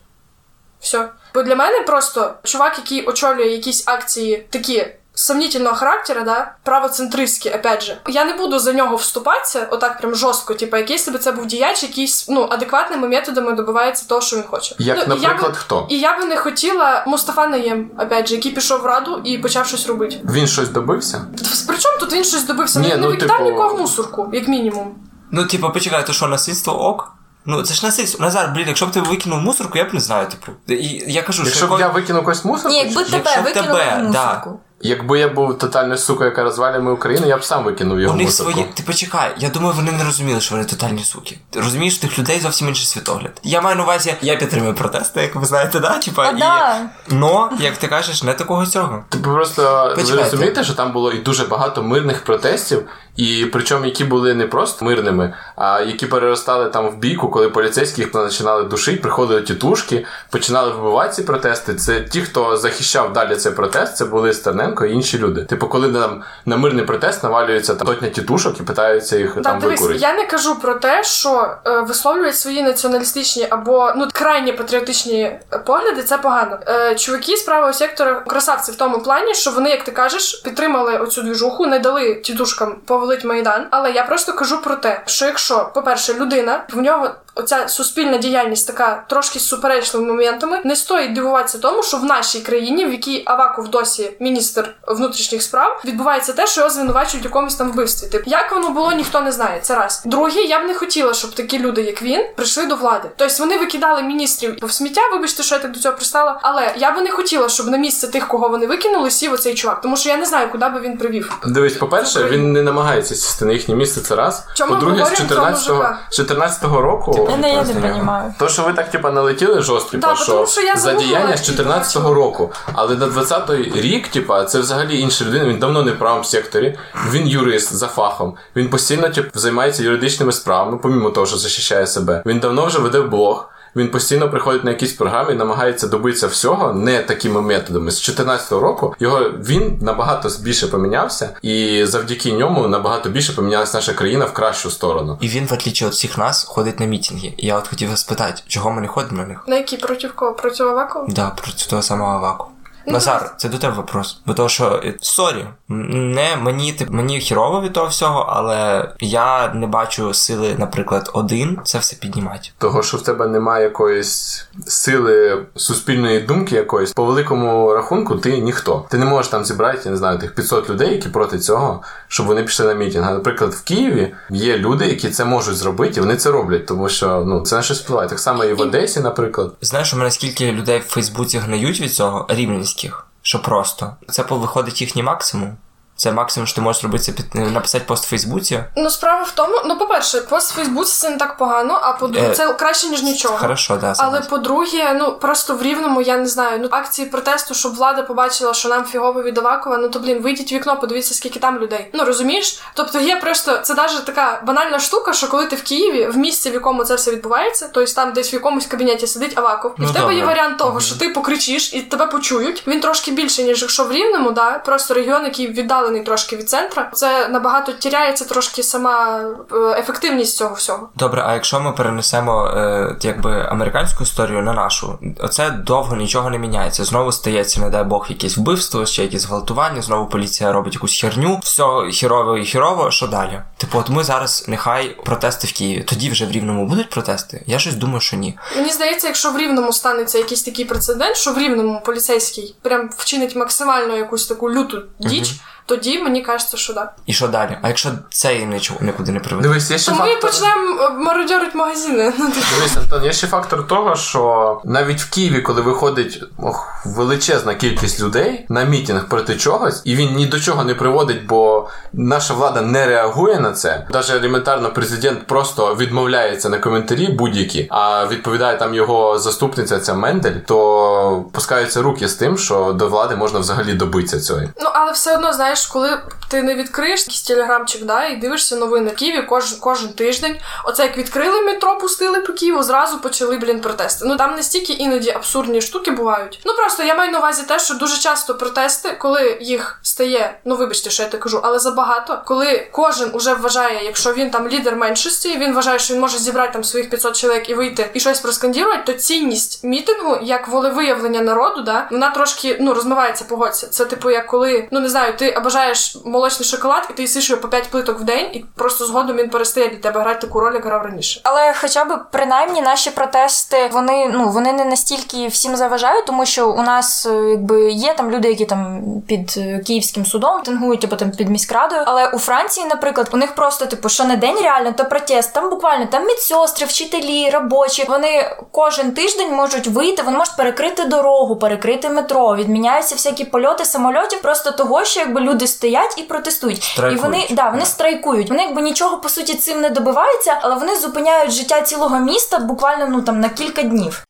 Все. Бо для мене просто чувак, який очолює якісь акції такі сомнительного характера, да, правоцентристські, опять же, я не буду за нього вступатися, отак прям жорстко, типу, як якщо б це був діяч, якийсь ну адекватними методами добивається того, що він хоче. Як, ну, і я би- наприклад, хто? і я би не хотіла Мустафа Наєм, опять же, який пішов в раду і почав щось робити. Він щось добився? При чому тут він щось добився? Ні, Він не ну, викидав типу- нікого в мусорку, як мінімум. Ну, типу, почекай, то що, насильство ок? Ну, це ж насильство. Назар, блін, якщо б ти викинув мусорку, я б не знаю, типу. І я кажу, Якщо що б я викинув когось в мусорку, Ні, якби чи- тебе Якщо викинули тебе, в да. Якби я був тотальною сукою, яка розвалює Україну, я б сам викинув його У них мусорку. свої. Ти почекай, я думаю, вони не розуміли, що вони тотальні суки. Ти розумієш, тих людей зовсім інший світогляд. Я маю на увазі, я підтримую протести, як ви знаєте, да? Типа, А, і... да. Но, як ти кажеш, не такого цього. Типу просто ви розумієте, що там було і дуже багато мирних протестів, і причому які були не просто мирними, а які переростали там в бійку, коли поліцейські їх починали душити, приходили тітушки, починали вбивати ці протести. Це ті, хто захищав далі цей протест, це були Стерненко і інші люди. Типу, коли там на мирний протест навалюється там сотня тітушок і питаються їх Так, там дивись, викурити. я не кажу про те, що е, висловлюють свої націоналістичні або ну крайні патріотичні е, погляди, це погано. Е, чуваки з правого сектора красавці в тому плані, що вони, як ти кажеш, підтримали оцю двіжуху, не дали тітушкам повалить майдан. Але я просто кажу про те, що якщо, по-перше, людина в нього оця суспільна діяльність така трошки з суперечливими моментами, не стоїть дивуватися тому, що в нашій країні, в якій Аваков досі міністр внутрішніх справ, відбувається те, що його звинувачують якомусь там вбивстві. Тип, як воно було, ніхто не знає. Це раз. Друге, я б не хотіла, щоб такі люди, як він, прийшли до влади. Тобто вони викидали міністрів в сміття. Вибачте, що я так до цього пристала. Але я би не хотіла, щоб на місце тих, кого вони викинули, сів оцей чувак, тому що я не знаю, куди би він привів. Дивись, по-перше, він не намагається сісти на їхнє місце. Це раз. Чому По-друге, з говоримо про 14-го, 14-го року. Я не, я не розумію. То, що ви так типа налетіли жорстко, Да, що, тому що я за діяння з і 14-го року, але на 20-й рік, типа, це взагалі інша людина. Він давно не в правому секторі. Він юрист за фахом. Він постійно типу, займається юридичними справами, помімо того, що захищає себе. Він давно вже веде блог. Він постійно приходить на якісь програми і намагається добитися всього не такими методами. З 14-го року його він набагато більше помінявся, і завдяки ньому набагато більше помінялася наша країна в кращу сторону. І він, в отличі від всіх нас, ходить на мітинги. І я от хотів вас спитати, чого ми не ходимо на них? На які проти кого? Проти Авакова? Да, проти того самого Авакова. Ну, Назар, це до тебе вопрос. Бо того, що е, sorry, не мені тип, мені хірово від того всього, але я не бачу сили, наприклад, один це все піднімати. Того, що в тебе немає якоїсь сили суспільної думки якоїсь, по великому рахунку, ти ніхто. Ти не можеш там зібрати, я не знаю, тих 500 людей, які проти цього, щоб вони пішли на мітинг. А, Наприклад, в Києві є люди, які це можуть зробити, і вони це роблять, тому що ну це на щось впливає. Так само і в Одесі, наприклад. Знаєш, у мене скільки людей в Фейсбуці гниють від цього рівненських, що просто це виходить їхній максимум. Це максимум, що ти можеш робити, це під написати пост в Фейсбуці. Ну, справа в тому, ну, по-перше, пост в Фейсбуці це не так погано, а по-друге, Е, це краще, ніж нічого. Хорошо, да. Але по-друге, ну просто в рівному, я не знаю, ну акції протесту, щоб влада побачила, що нам фігово від Авакова, ну то блін, вийдіть в вікно, подивіться, скільки там людей. Ну розумієш? Тобто є просто це навіть така банальна штука, що коли ти в Києві, в місці, в якому це все відбувається, тобто там десь в якомусь кабінеті сидить Аваков, і Ну, в тебе є варіант того, що ти покричиш і тебе почують. Він трошки більше, ніж якщо в рівному, да, просто регіон, який віддалений трошки від центру, це набагато тіряється трошки сама е, ефективність цього всього. Добре, а якщо ми перенесемо е, якби американську історію на нашу, оце довго нічого не міняється. Знову стається, не дай Бог, якесь вбивство, ще якісь гвалтування, знову поліція робить якусь херню, все хірово і хірово, що далі? Типу, от ми зараз нехай протести в Києві. Тоді вже в рівному будуть протести? Я щось думаю, що ні. Мені здається, якщо в рівному станеться якийсь такий прецедент, що в рівному поліцейський прям вчинить максимально якусь таку люту діч, тоді мені кажеться, що да. І що далі? А якщо це і нічого нікуди не приведе? Дивись, є ще То ми почнемо е, мародьорити магазини. Дивись, Антон, є ще фактор того, що навіть в Києві, коли виходить ох, величезна кількість людей на мітинг проти чогось, і він ні до чого не приводить, бо наша влада не реагує на це. Навіть елементарно президент просто відмовляється на коментарі будь-які, а відповідає там його заступниця ця Мендель, то пускаються руки з тим, що до влади можна взагалі добитися цього. Ну, але все одно, знаєш, коли ти не відкриєш якийсь телеграмчик, да, і дивишся новини в Києві кожен, кожен тиждень. Оце як відкрили метро, пустили по Києву, зразу почали, блін, протести. Ну там настільки іноді абсурдні штуки бувають. Ну просто я маю на увазі те, що дуже часто протести, коли їх стає, ну вибачте, що я так кажу, але забагато, коли кожен уже вважає, якщо він там лідер меншості, він вважає, що він може зібрати там своїх 500 чоловік і вийти і щось проскандірувати, то цінність мітингу як волевиявлення народу, да, вона трошки ну розмивається, погодься. Це типу, як коли, ну не знаю, ти обажаєш молочний шоколад, і ти їсиш його по 5 плиток в день, і просто згодом він перестає для тебе грати таку роль, як грав раніше. Але хоча б принаймні наші протести вони ну вони не настільки всім заважають, тому що у нас е, якби є там люди, які там під е, київським судом тингують, або там під міськрадою. Але у Франції, наприклад, у них просто типу що не день реально, то протест. Там буквально там медсестри, вчителі, робочі. Вони кожен тиждень можуть вийти, вони можуть перекрити дорогу, перекрити метро. Відміняються всякі польоти самольотів, просто того, що якби люди стоять і протестують. Страйкують. І вони да, вони страйкують. Вони якби нічого по суті цим не добиваються, але вони зупиняють життя цілого міста буквально ну там на кілька днів.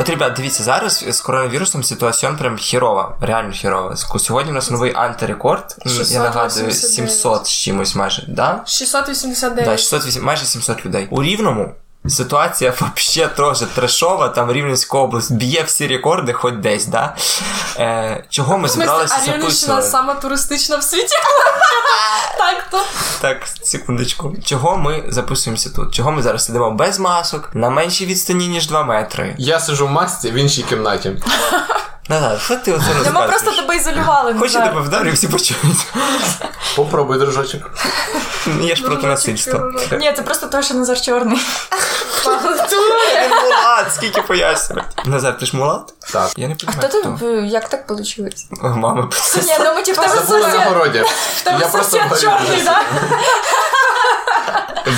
От, ребят, дивіться, зараз з коронавірусом ситуація прям хірова, реально хірова. Сьогодні у нас новий антирекорд. м, Я нагадую, 689. 700 з чимось майже, да? 689. Да, 608, майже 700 людей. У Рівному ситуація вообще трохи трешова, там Рівненська область б'є всі рекорди, хоч десь, да? Е, чого ми зібралися? збиралися а Рівненщина саме сама туристична в світі. так то. Так, секундочку. Чого ми записуємося тут? Чого ми зараз сидимо без масок, на меншій відстані, ніж 2 метри? Я сижу в масці в іншій кімнаті. Назад, що ти оце Ми просто тебе ізолювали. Хоч я тебе вдарю, всі почують. Попробуй, дружочок. Я ж проти насильства. Ні, це просто те, що Назар чорний. Він мулат, скільки пояснювати. Назар, ти ж мулат? Так. Я не А хто ти? Як так вийшло? Мама Ні, ну ми. Там Я просто сосед чорний, да?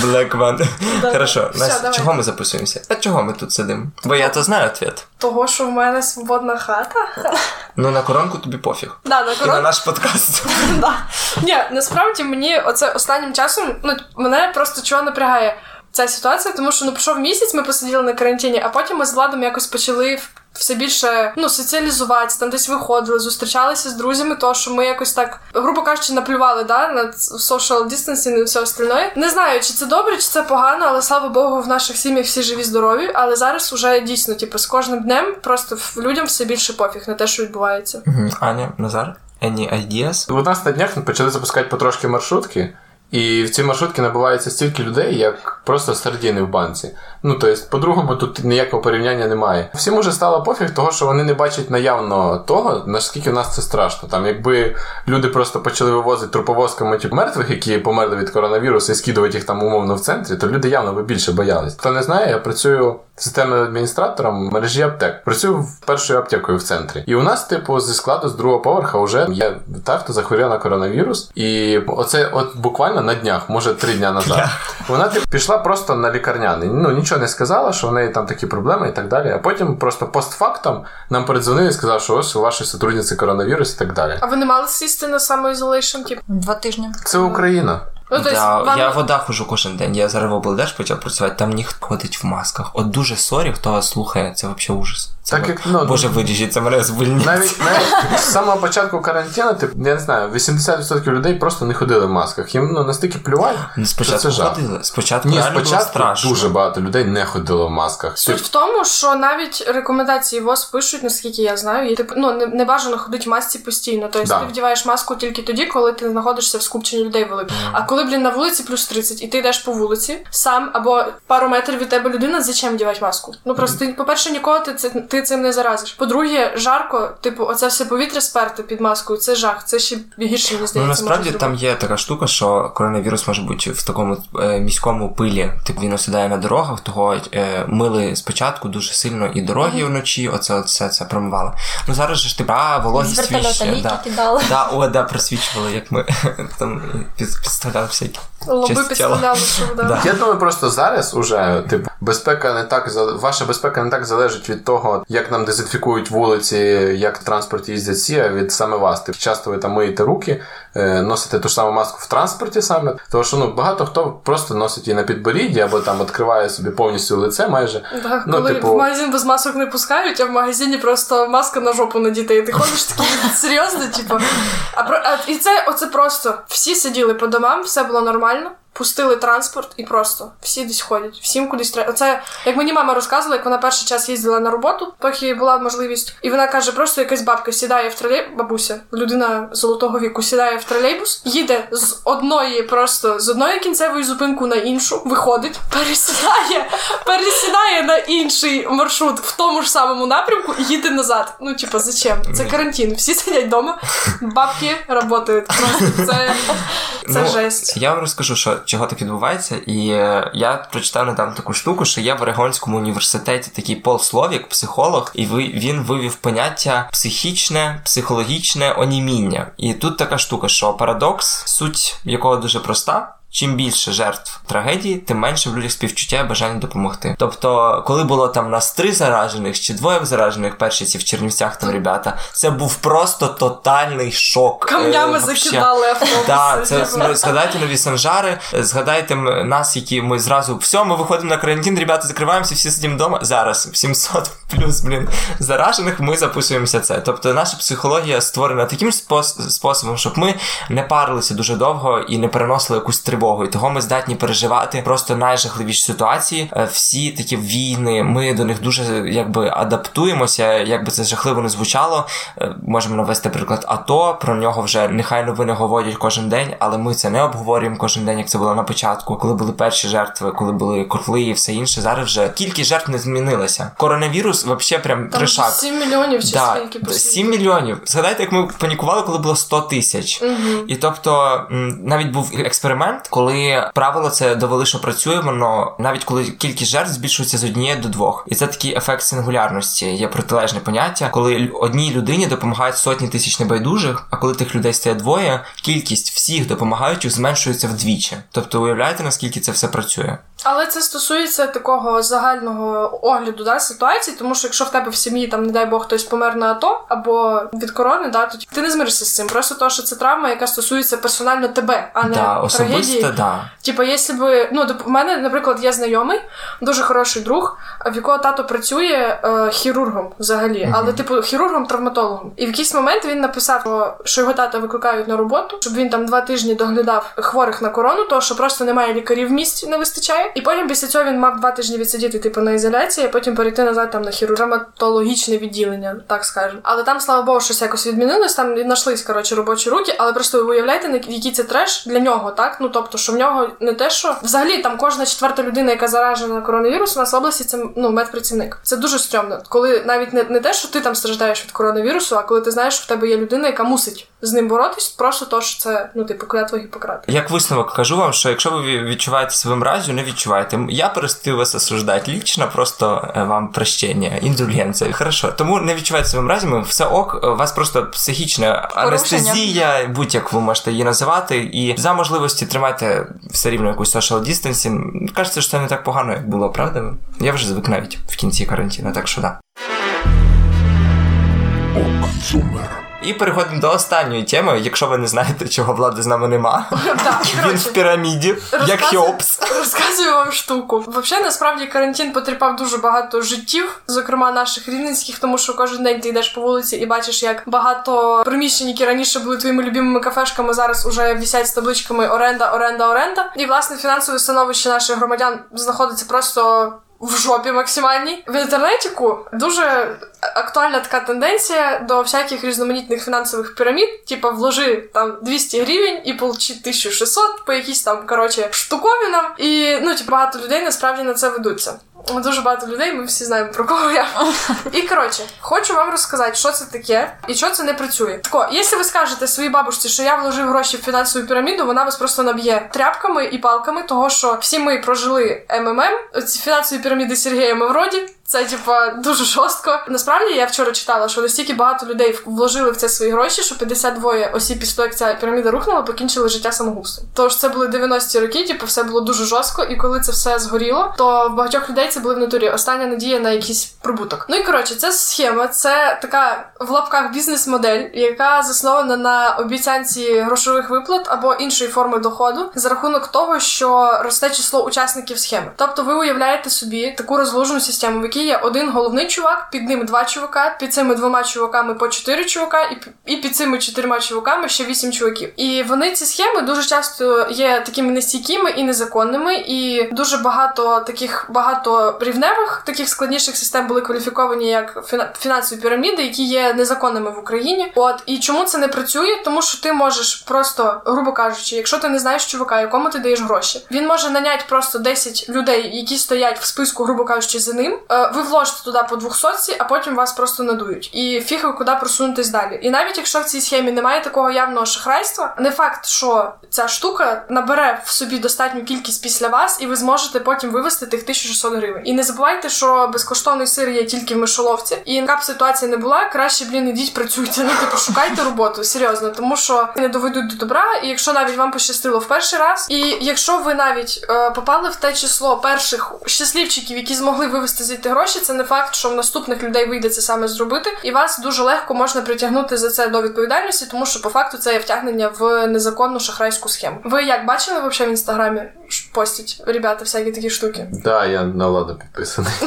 Black One. Хорошо, Настя, чого ми записуємося? А чого ми тут сидимо? Бо я то знаю ответ. Того, що в мене свободна хата. Ну на коронку тобі пофіг. Да, на І на наш подкаст. да. Ні, насправді мені оце останнім часом, ну мене просто чого напрягає ця ситуація, тому що ну пройшов місяць, ми посиділи на карантині, а потім ми з владом якось почали в- все більше ну соціалізуватися, там десь виходили, зустрічалися з друзями, то що ми якось так, грубо кажучи, наплювали да, на social distancing і все остальне. Не знаю, чи це добре, чи це погано, але слава Богу, в наших сім'ях всі живі, здорові. Але зараз уже дійсно, типу, з кожним днем просто в- людям все більше пофіг на те, що відбувається. Мгм. Аня, Назар, any ideas? У нас на днях почали запускати потрошки маршрутки, і в ці маршрутки набувається стільки людей, як просто сардіни в банці. Ну, тобто, по-другому, тут ніякого порівняння немає. Всім уже стало пофіг, того, що вони не бачать наявно того, наскільки в нас це страшно. Там, якби люди просто почали вивозити труповозками типу, мертвих, які померли від коронавірусу, і скидувати їх там умовно в центрі, то люди явно би більше боялись. Хто не знає, я працюю системним адміністратором мережі аптек. Працюю в першою аптекою в центрі. І у нас, типу, зі складу з другого поверха вже є та, хто захворів на коронавірус. І оце от буквально на днях, може три дня назад. Вона типу, пішла просто на лікарняний. Ну нічого не сказала, що в неї там такі проблеми і так далі. А потім просто постфактом нам передзвонили і сказали, що ось у вашої сотрудниці коронавірус і так далі. А ви не мали сісти на само isolation, типу? Два тижні. Це Україна. Ну, тобто, Я, вам... я в вода хожу кожен день. Я зараз в облдеж почав працювати, там ніхто ходить в масках. От дуже sorry, хто вас слухає, це взагалі ужас. Це Так як, ну, Боже, виріжіть, це мене звільніть. Навіть, навіть з самого початку карантину, типу, я не знаю, 80% людей просто не ходили в масках. Їм ну, настільки плювати, Ну, Спочатку це ходили, спочатку Ні, реально було страшно. дуже багато людей не ходило в масках. Суть в тому, що навіть рекомендації ВОЗ пишуть, наскільки я знаю, і типу, ну не, не бажано ходити в масці постійно. Тобто Да. ти вдіваєш маску тільки тоді, коли ти знаходишся в скупченні людей великих. А коли, блін, на вулиці плюс 30, і ти йдеш по вулиці сам або пару метрів від тебе людина, зачем вдівати маску? Ну просто ти, по-перше, нікого ти, це, ти цим не заразиш. По-друге, жарко, типу, оце все повітря сперте під маскою, це жах, це ще гірше, мені Ну насправді там є така штука, що коронавірус може бути в такому е, міському пилі. Типу він осідає на дорогах, того е, мили спочатку дуже сильно і дороги вночі, оце все це промивали. Ну зараз же ж ти а, З вологість Да. кидали. Да, о, да, просвічували, як ми там під, підставляли всякі. лоби підставляли, що да. Я думаю, просто зараз уже типу безпека не так за- ваша безпека не так залежить від того, як нам дезінфікують вулиці, як в транспорті їздять всі, а від саме вас. Типу, часто ви там миєте руки, е, носите ту ж саму маску в транспорті саме. Тому що ну багато хто просто носить її на підборідді або там відкриває собі повністю лице майже. Да, Ну, коли типу- в магазин без масок не пускають, а в магазині просто маска на жопу надіта, і ти ходиш такий серйозно, типу. А, а і це оце просто всі сиділи по домам, все було нормально. Пустили транспорт і просто всі десь ходять, всім кудись треба. Оце як мені мама розказувала, як вона перший час їздила на роботу, поки була можливість, і вона каже: просто якась бабка сідає в тролейбус, бабуся, людина золотого віку сідає в тролейбус, їде з одної, просто з одної кінцевої зупинку на іншу, виходить, пересідає, пересідає на інший маршрут в тому ж самому напрямку і їде назад. Ну, типа, зачем? Це карантин. Всі сидять вдома, бабки працюють. Просто це, це Ну, жесть. Я вам розкажу, що чого так відбувається, і е, я прочитав недавно таку штуку, що є в Орегонському університеті такий Пол Словік, психолог, і він вивів поняття психічне, психологічне оніміння. І тут така штука, що парадокс, суть якого дуже проста. Чим більше жертв трагедії, тим менше в людях співчуття і бажання допомогти. Тобто, коли було там нас три заражених чи двоє заражених, перші ці в Чернівцях там ребята, це був просто тотальний шок. Е, Камнями вообще. закидали автобуси. Так, це ну, згадайте нові санжари, згадайте нас, які ми зразу все, ми виходимо на карантин, ребята, закриваємося, всі сидимо вдома. Зараз 700 плюс, блін, заражених, ми записуємося це. Тобто наша психологія створена таким спос- способом, щоб ми не парилися дуже довго і не переносили якусь тривогу. І того ми здатні переживати просто найжахливіші ситуації. Е, Всі такі війни, ми до них дуже якби адаптуємося, як би це жахливо не звучало. Е, Можемо навести приклад АТО. Про нього вже нехай новини говорять кожен день, але ми це не обговорюємо кожен день, як це було на початку, коли були перші жертви, коли були котли і все інше. Зараз вже кількість жертв не змінилася. Коронавірус взагалі прям Там трешак. 7 мільйонів чи Да, скільки 7 мільйонів. Згадайте, як ми панікували, коли було 100 тисяч. І тобто навіть був експеримент, коли правило це довели, що працює, воно навіть коли кількість жертв збільшується з однієї до двох, і це такий ефект сингулярності. Є протилежне поняття, коли одній людині допомагають сотні тисяч небайдужих, а коли тих людей стає двоє, кількість всіх допомагаючих зменшується вдвічі. Тобто, уявляєте, наскільки це все працює? Але це стосується такого загального огляду да, ситуації, тому що якщо в тебе в сім'ї там, не дай Бог, хтось помер на АТО або від корони, да, то ти не змиришся з цим. Просто то, що це травма, яка стосується персонально тебе, а не да, трагедії. Особисто, да. Типа, якщо би ну в мене, наприклад, є знайомий, дуже хороший друг, в якого тато працює е, хірургом взагалі, але типу хірургом-травматологом. І в якийсь момент він написав, що- його тата викликають на роботу, щоб він там два тижні доглядав хворих на корону, тому що просто немає лікарів в місті, не вистачає. І потім після цього він мав два тижні відсидіти, типу, на ізоляції, а потім перейти назад там на хірургоматологічне відділення, так скажемо. Але там, слава Богу, щось якось відмінилось. Там знайшлись коротше робочі руки, але просто ви уявляєте, який це треш для нього, так? Ну тобто, що в нього не те, що взагалі там кожна четверта людина, яка заражена коронавірусом, у нас в області це ну медпрацівник. Це дуже стрьомно. Коли навіть не, не те, що ти там страждаєш від коронавірусу, а коли ти знаєш, що в тебе є людина, яка мусить з ним боротись, просто то, що це ну типу клятва Гіппократа. Як висновок кажу вам, що якщо ви відчуваєте себе мразю, не відчувайте. Я перестаю вас осуждати. Лічно просто е, вам прощення, індульгенція. Хорошо. Тому не відчувайте себе мразями, все ок, у вас просто психічна анестезія, будь-як ви можете її називати. І за можливості тримайте все рівно якусь social distancing. Кажеться, що це не так погано, як було, правда? Я вже звик навіть в кінці карантину, так що да. І переходимо до останньої теми. Якщо ви не знаєте, чого влади з нами нема, він в піраміді, як Хеопс. Розказую вам штуку. Взагалі, насправді карантин потріпав дуже багато життів, зокрема наших рівненських, тому що кожен день ти йдеш по вулиці і бачиш, як багато приміщень, які раніше були твоїми любимими кафешками, зараз уже вісять з табличками оренда, оренда, оренда. І власне фінансове становище наших громадян знаходиться просто. В жопі максимальній в інтернетіку дуже актуальна така тенденція до всяких різноманітних фінансових пірамід, типа вложи там 200 гривень і получи 1600 по якісь там коротше штуковинам. І ну типу, багато людей насправді на це ведуться. Дуже багато людей, ми всі знаємо про кого я. І коротше, хочу вам розказати, що це таке і що це не працює. Тако, якщо ви скажете своїй бабушці, що я вложив гроші в фінансову піраміду, вона вас просто наб'є тряпками і палками, того що всі ми прожили МММ, ці фінансові піраміди Сергія Мавроді. Це типа дуже жорстко. Насправді я вчора читала, що настільки багато людей вложили в це свої гроші, що 52 осіб після того, як ця піраміда рухнула, покінчили життя самогубством. Тож це були 90-ті роки, типу, все було дуже жорстко, і коли це все згоріло, то в багатьох людей це були в натурі остання надія на якийсь прибуток. Ну і коротше, ця схема це така в лапках бізнес-модель, яка заснована на обіцянці грошових виплат або іншої форми доходу за рахунок того, що росте число учасників схеми. Тобто, ви уявляєте собі таку розложену систему, в якій є один головний чувак, під ним два чувака, під цими двома чуваками по чотири чувака, і, і під цими чотирма чуваками ще вісім чуваків. І вони ці схеми дуже часто є такими нестійкими і незаконними, і дуже багато таких багато рівневих, таких складніших систем були кваліфіковані як фіна- фінансові піраміди, які є незаконними в Україні. От і чому це не працює? Тому що ти можеш просто, грубо кажучи, якщо ти не знаєш чувака, якому ти даєш гроші, він може наняти просто 10 людей, які стоять в списку, грубо кажучи, за ним. Ви вложите туди по 200, а потім вас просто надують. І фіг ви куди просунутись далі. І навіть якщо в цій схемі немає такого явного шахрайства, не факт, що ця штука набере в собі достатню кількість після вас, і ви зможете потім вивести тих 1600 гривень. І не забувайте, що безкоштовний сир є тільки в мишоловці. І яка б ситуація не була, краще, блін, ідіть працюйте. Ну, типу, шукайте роботу, серйозно, тому що не доведуть до добра. І якщо навіть вам пощастило в перший раз, і якщо ви навіть е, попали в те число перших щасливчиків, які змогли вивести звідти гроші, це не факт, що в наступних людей вийде це саме зробити, і вас дуже легко можна притягнути за це до відповідальності, тому що по факту це є втягнення в незаконну шахрайську схему. Ви як бачили вообще в інстаграмі постять ребята всякі такі штуки? Да, я на ладу підписаний.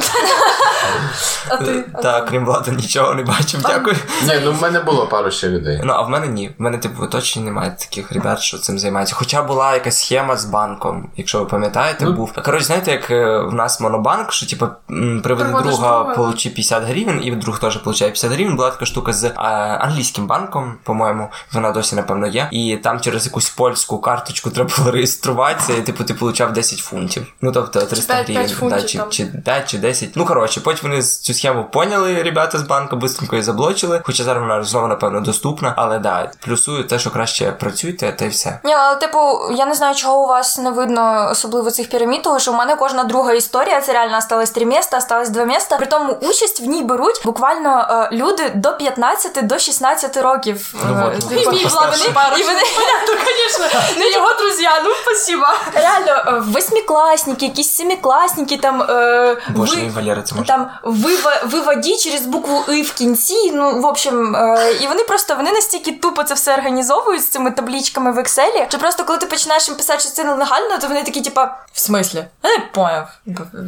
А ти Так, крім влади, нічого не бачив, дякую. Ні, ну в мене було пару ще людей. Ну, а в мене ні. В мене, типу, оточенні немає таких ребят, що цим займаються. Хоча була якась схема з банком, якщо ви пам'ятаєте, Ну. був. Коротше, знаєте, як е, в нас монобанк, що типу м, друга, друга. получи 50 гривень, і друг теж получає 50 гривень. Була така штука з е, англійським банком, по-моєму, вона досі, напевно, є. І там через якусь польську карточку треба було реєструватися, і типу ти получав получав 10 фунтів. Ну тобто 300 5 гривень, фунтів да, чи, чи 5 чи 10. Ну коротше, потім вони цю схему поняли, ребята з банку, бистренько і заблочили. Хоча зараз вона знову, напевно, доступна. Але да, плюсую те, що краще працюйте, та й все. Ні, але типу, я не знаю, чого у вас не видно особливо цих пірамід, тому що у мене кожна друга історія, це реально осталось три міста, осталось два міста. При тому участь в ній беруть буквально е, люди до 15 до 16 років. Ну Е, вот, типу, вот, і вони, і вони Ну, конечно, не його друзі, ну спасибо. реально е, восьмикласники, якісь семикласники, там е, Боже, ви- Валера, це може. там виводі через букву И в кінці. Ну, в общем, е, і вони просто вони настільки тупо це все організовують з цими таблічками в Excel, що просто коли ти починаєш їм писати, що це нелегально, то вони такі, типа, в смислі? Я не поняв.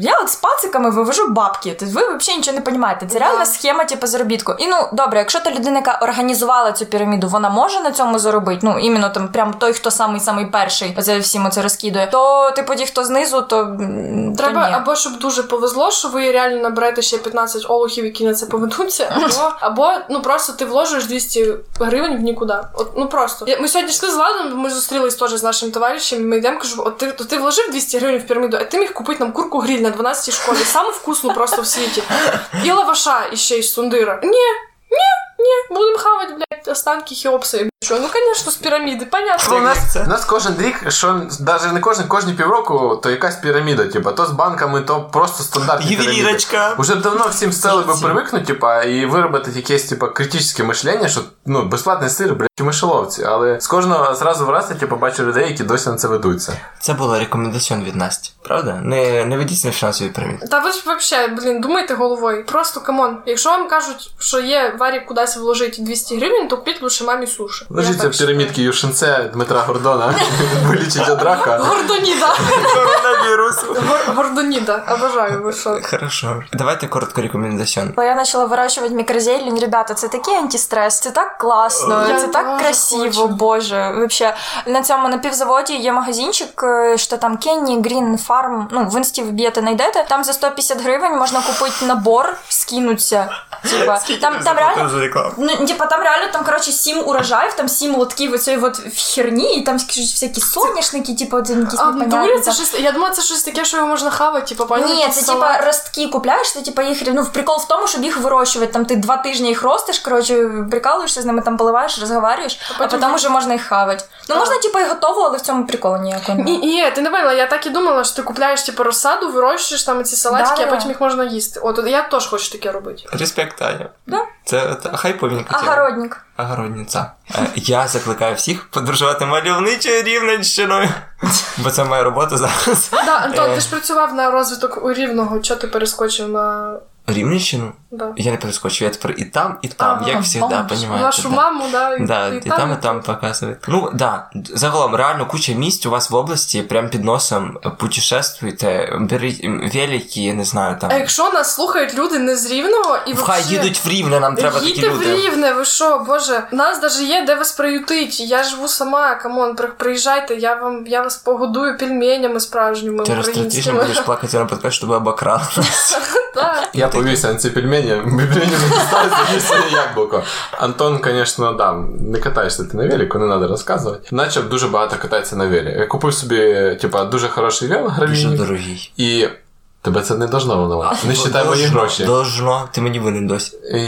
Я от з пациками вивожу бабки. Тобто ви взагалі нічого не розумієте. Це реальна схема, типу, заробітку. І ну добре, якщо та людина, яка організувала цю піраміду, вона може на цьому заробити. Ну, іменно там прям той, хто самий самий перший оце всім оце розкидує. То, типу, ті, хто знизу, то м, то Треба ні. або щоб дуже повезло, що ви реально наберете ще 15 олухів, які на це поведуться, або, або ну просто ти вложиш 200 гривень в нікуди. От ну просто ми сьогодні йшли з Ладом, ми зустрілись теж з нашим товаришем. Ми йдемо, кажу, от ти, ти вложив 200 гривень в піраміду, а ти міг купити нам курку гриль на 12 школі, саму вкусну просто в світі. І лаваша і ще із сундира. Ні, ні, ні, будемо хавати, блядь, останки Хеопса. І Що, ну, звісно, з піраміди, понятно. У нас, Це? у нас кожен рік, що навіть не кожен, кожні півроку, то якась піраміда, типа, то з банками, то просто стандартні піраміди. Ювелірочка. Уже давно всім стали би Ці. привикнути, типа, і виробити якесь, типа, критичне мишлення, що ну, безплатний сир, блядь, у мишеловці. Але з кожного зразу в раз я типу, бачу людей, які досі на це ведуться. Це була рекомендаціон від Насті, правда? Не, не ведіться на фінансові піраміди. Та ви ж взагалі, блін, думайте головою. Просто come on. Якщо вам кажуть, що є варік кудись вложити 200 гривень, то купіть лише мамі суші. Я Ложіться в пірамідки Юшинце Дмитра Гордона, вилічить від рака. Гордоніда. Коронавірус. Гор- Гордоніда. Обожаю, ви що. Хорошо. Давайте коротко рекомендаціон. Я почала вирощувати мікрозелень, ребята, це такий антистрес, це так класно, це так дуже красиво, хочу. боже. Вообще, на цьому на півзаводі є магазинчик, е, що там Кенні Green Farm. Ну, в інсті вб'єте, знайдете. Там за 150 гривень можна купити набор, скинуться. Типа, там, там реально. Ну, типа, там реально там, короче, сім урожаїв, там сім лотків оцієї от херні, і там всякі соняшники, типу, от якісь А непонятні. це щось. Я думала, це щось таке, що його можна хавати, типу, пані. Ні, це типа ростки купляєш, ти типа їх ну прикол в тому, щоб їх вирощувати. Там ти два тижні їх ростиш, коротше, прикалуєшся з ними, там поливаєш, розговорюєш, а потім потім вже можна їх хавати. Ну А. можна, типа, і готово, але в цьому приколу ніякого. Ні, ні, ти не поняла, я так і думала, що ти купляєш типу розсаду, вирощуєш там ці салатики, а Да-да. потім їх можна їсти. От от я теж хочу таке робити. Респект, Аня. Да. Це, це хайповенька тема. Огородник. Огородниця. Е, Я закликаю всіх подорожувати мальовничою рівненщиною. Бо це моя робота зараз. Да, Антон, Е. ти ж працював на розвиток у рівного, чого ти перескочив на. Рівненщину? Да. Я не перескочу, я тепер і там, і там, Ага, як завжди, бомж. понимаете. Вашу да. маму, да, і, Да, і, там, і там показують. Ну, да, загалом, реально куча місць у вас в області, прям під носом путешествуйте, беріть велики, я не знаю, там. А якщо нас слухають люди не з рівного і Хай вообще- їдуть в Рівне, нам треба такі Їдьте в. Рівне, ви що, боже, нас даже є де вас приютить. Я живу сама, come on, при- приїжджайте, я вам я вас погодую пельменями справжніми Через три тижні будеш плакати на подкаст, що обокрали нас. Так. Я повівся на ці пельмені, пельмені не яблуко. Антон, звісно, да, не катаєшся ти на велику, не треба розказувати. Начав дуже багато кататися на велі. Я купив собі, типа, дуже хороший вел Дуже дорогий. і тебе це не должно волновати. Не считай мої гроші. Должно, ти мені винен досі. І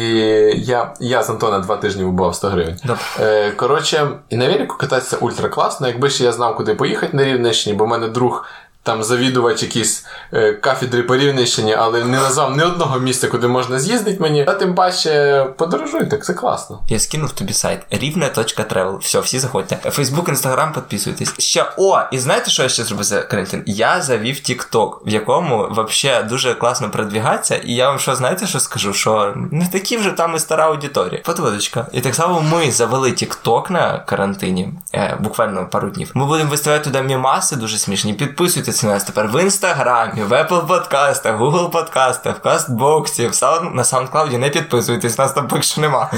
я, я з Антона два тижні вбав 100 гривень. Добре. Е, коротше, і на велику кататися ультра класно. Якби ще я знав, куди поїхати на Рівненщині, бо в мене друг. Там завідувач якийсь е, кафедри по Рівненщині, але не назвав ні одного місця, куди можна з'їздити мені. А тим паче подорожуйте, це класно. Я скинув тобі сайт рівне.travel. Все, всі заходьте. Фейсбук, інстаграм, підписуйтесь. Ще о, і знаєте, що я ще зробив за карантин? Я завів TikTok, в якому вообще дуже класно продвігатися. І я вам що знаєте, що скажу? Що не такі вже там і стара аудиторія. Подводочка. І так само ми завели TikTok на карантині, е, буквально пару днів. Ми будемо виставляти туди мімаси дуже смішні. Підписуйтесь на нас тепер в інстаграмі, в Apple подкастах, Google подкастах, в Кастбоксі, в Sound, на SoundCloud не підписуйтесь, нас там поки що нема.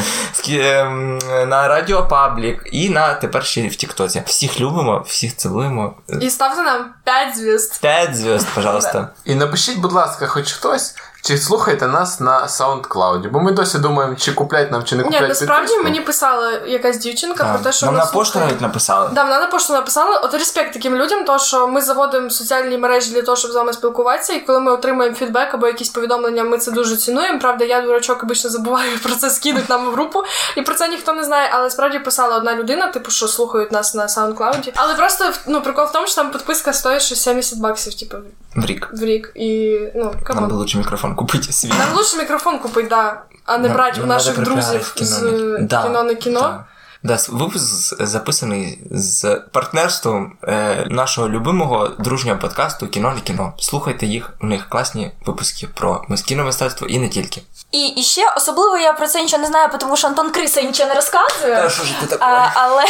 Ем, На Радіо Паблік і на тепер ще в Тіктоці. Всіх любимо, всіх цілуємо. І ставте нам 5 звізд. 5 зв'язд, пожалуйста. І напишіть, будь ласка, хоч хтось, Чи слухаєте нас на SoundCloud? Бо ми досі думаємо, чи куплять нам, чи не Ні, насправді мені писала якась дівчинка про те, що Нам вона на пошту навіть написали. Да, вона на пошту написала. От респект таким людям, то що ми заводимо соціальні мережі для того, щоб з вами спілкуватися, і коли ми отримуємо фідбек або якісь повідомлення, ми це дуже цінуємо. Правда, я дурачок обично забуваю про це скинуть нам в групу, і про це ніхто не знає. Але справді писала одна людина, типу, що слухають нас на SoundCloud. Але просто ну прикол в тому, що там підписка стоїть щось 70 баксів, типу, В рік. в рік. І ну Нам come on. би лучше мікрофон купити свій. Нам лучше мікрофон купити, да, а не брать брати у наших надо друзів з кіно на Да, кіно не кіно. Да. Випуск записаний з партнерством е, нашого любимого дружнього подкасту Кіно не кіно. Слухайте їх, у них класні випуски про кіномистецтво і не тільки. І, і ще особливо я про це нічого не знаю, тому що Антон Криса нічого не розказує. що ж ти А, але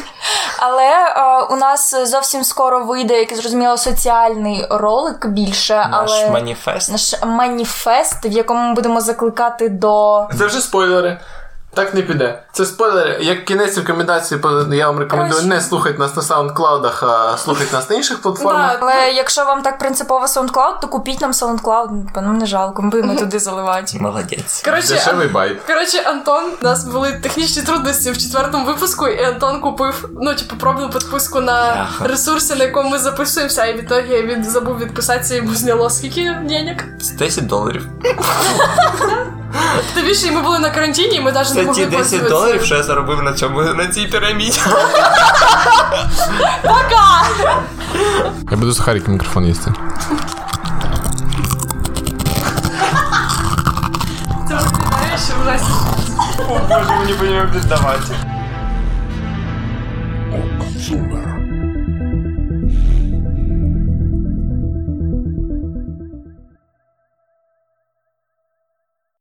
але а, у нас зовсім скоро вийде, як зрозуміло, соціальний ролик більше, Наш але маніфест. наш маніфест, в якому ми будемо закликати до Це вже спойлери. Так не піде. Це спойлери. Як кінець рекомендації, по- я вам рекомендую Коротше. не слухати нас на SoundCloud, а слухати нас на інших платформах. Да, Але якщо вам так принципово SoundCloud, то купіть нам SoundCloud, бо нам не жалко, ми будемо туди заливати. Молодець. Коротше, Дешевий байт. Коротше, Антон, у нас були технічні трудності в четвертому випуску, і Антон купив, ну, типу, пробну підписку на ресурси, на якому ми записуємося, і в ітогі він забув відписатися, йому зняло скільки денег. 10 доларів. Тим більше, і ми були на карантині, і ми навіть не Це могли ті 10 пользуватися. доларів, що я заробив на цьому на цій піраміді. Я буду сухарики мікрофон їсти. Це ужасно. О боже, мені по нього віддавати. Зумер.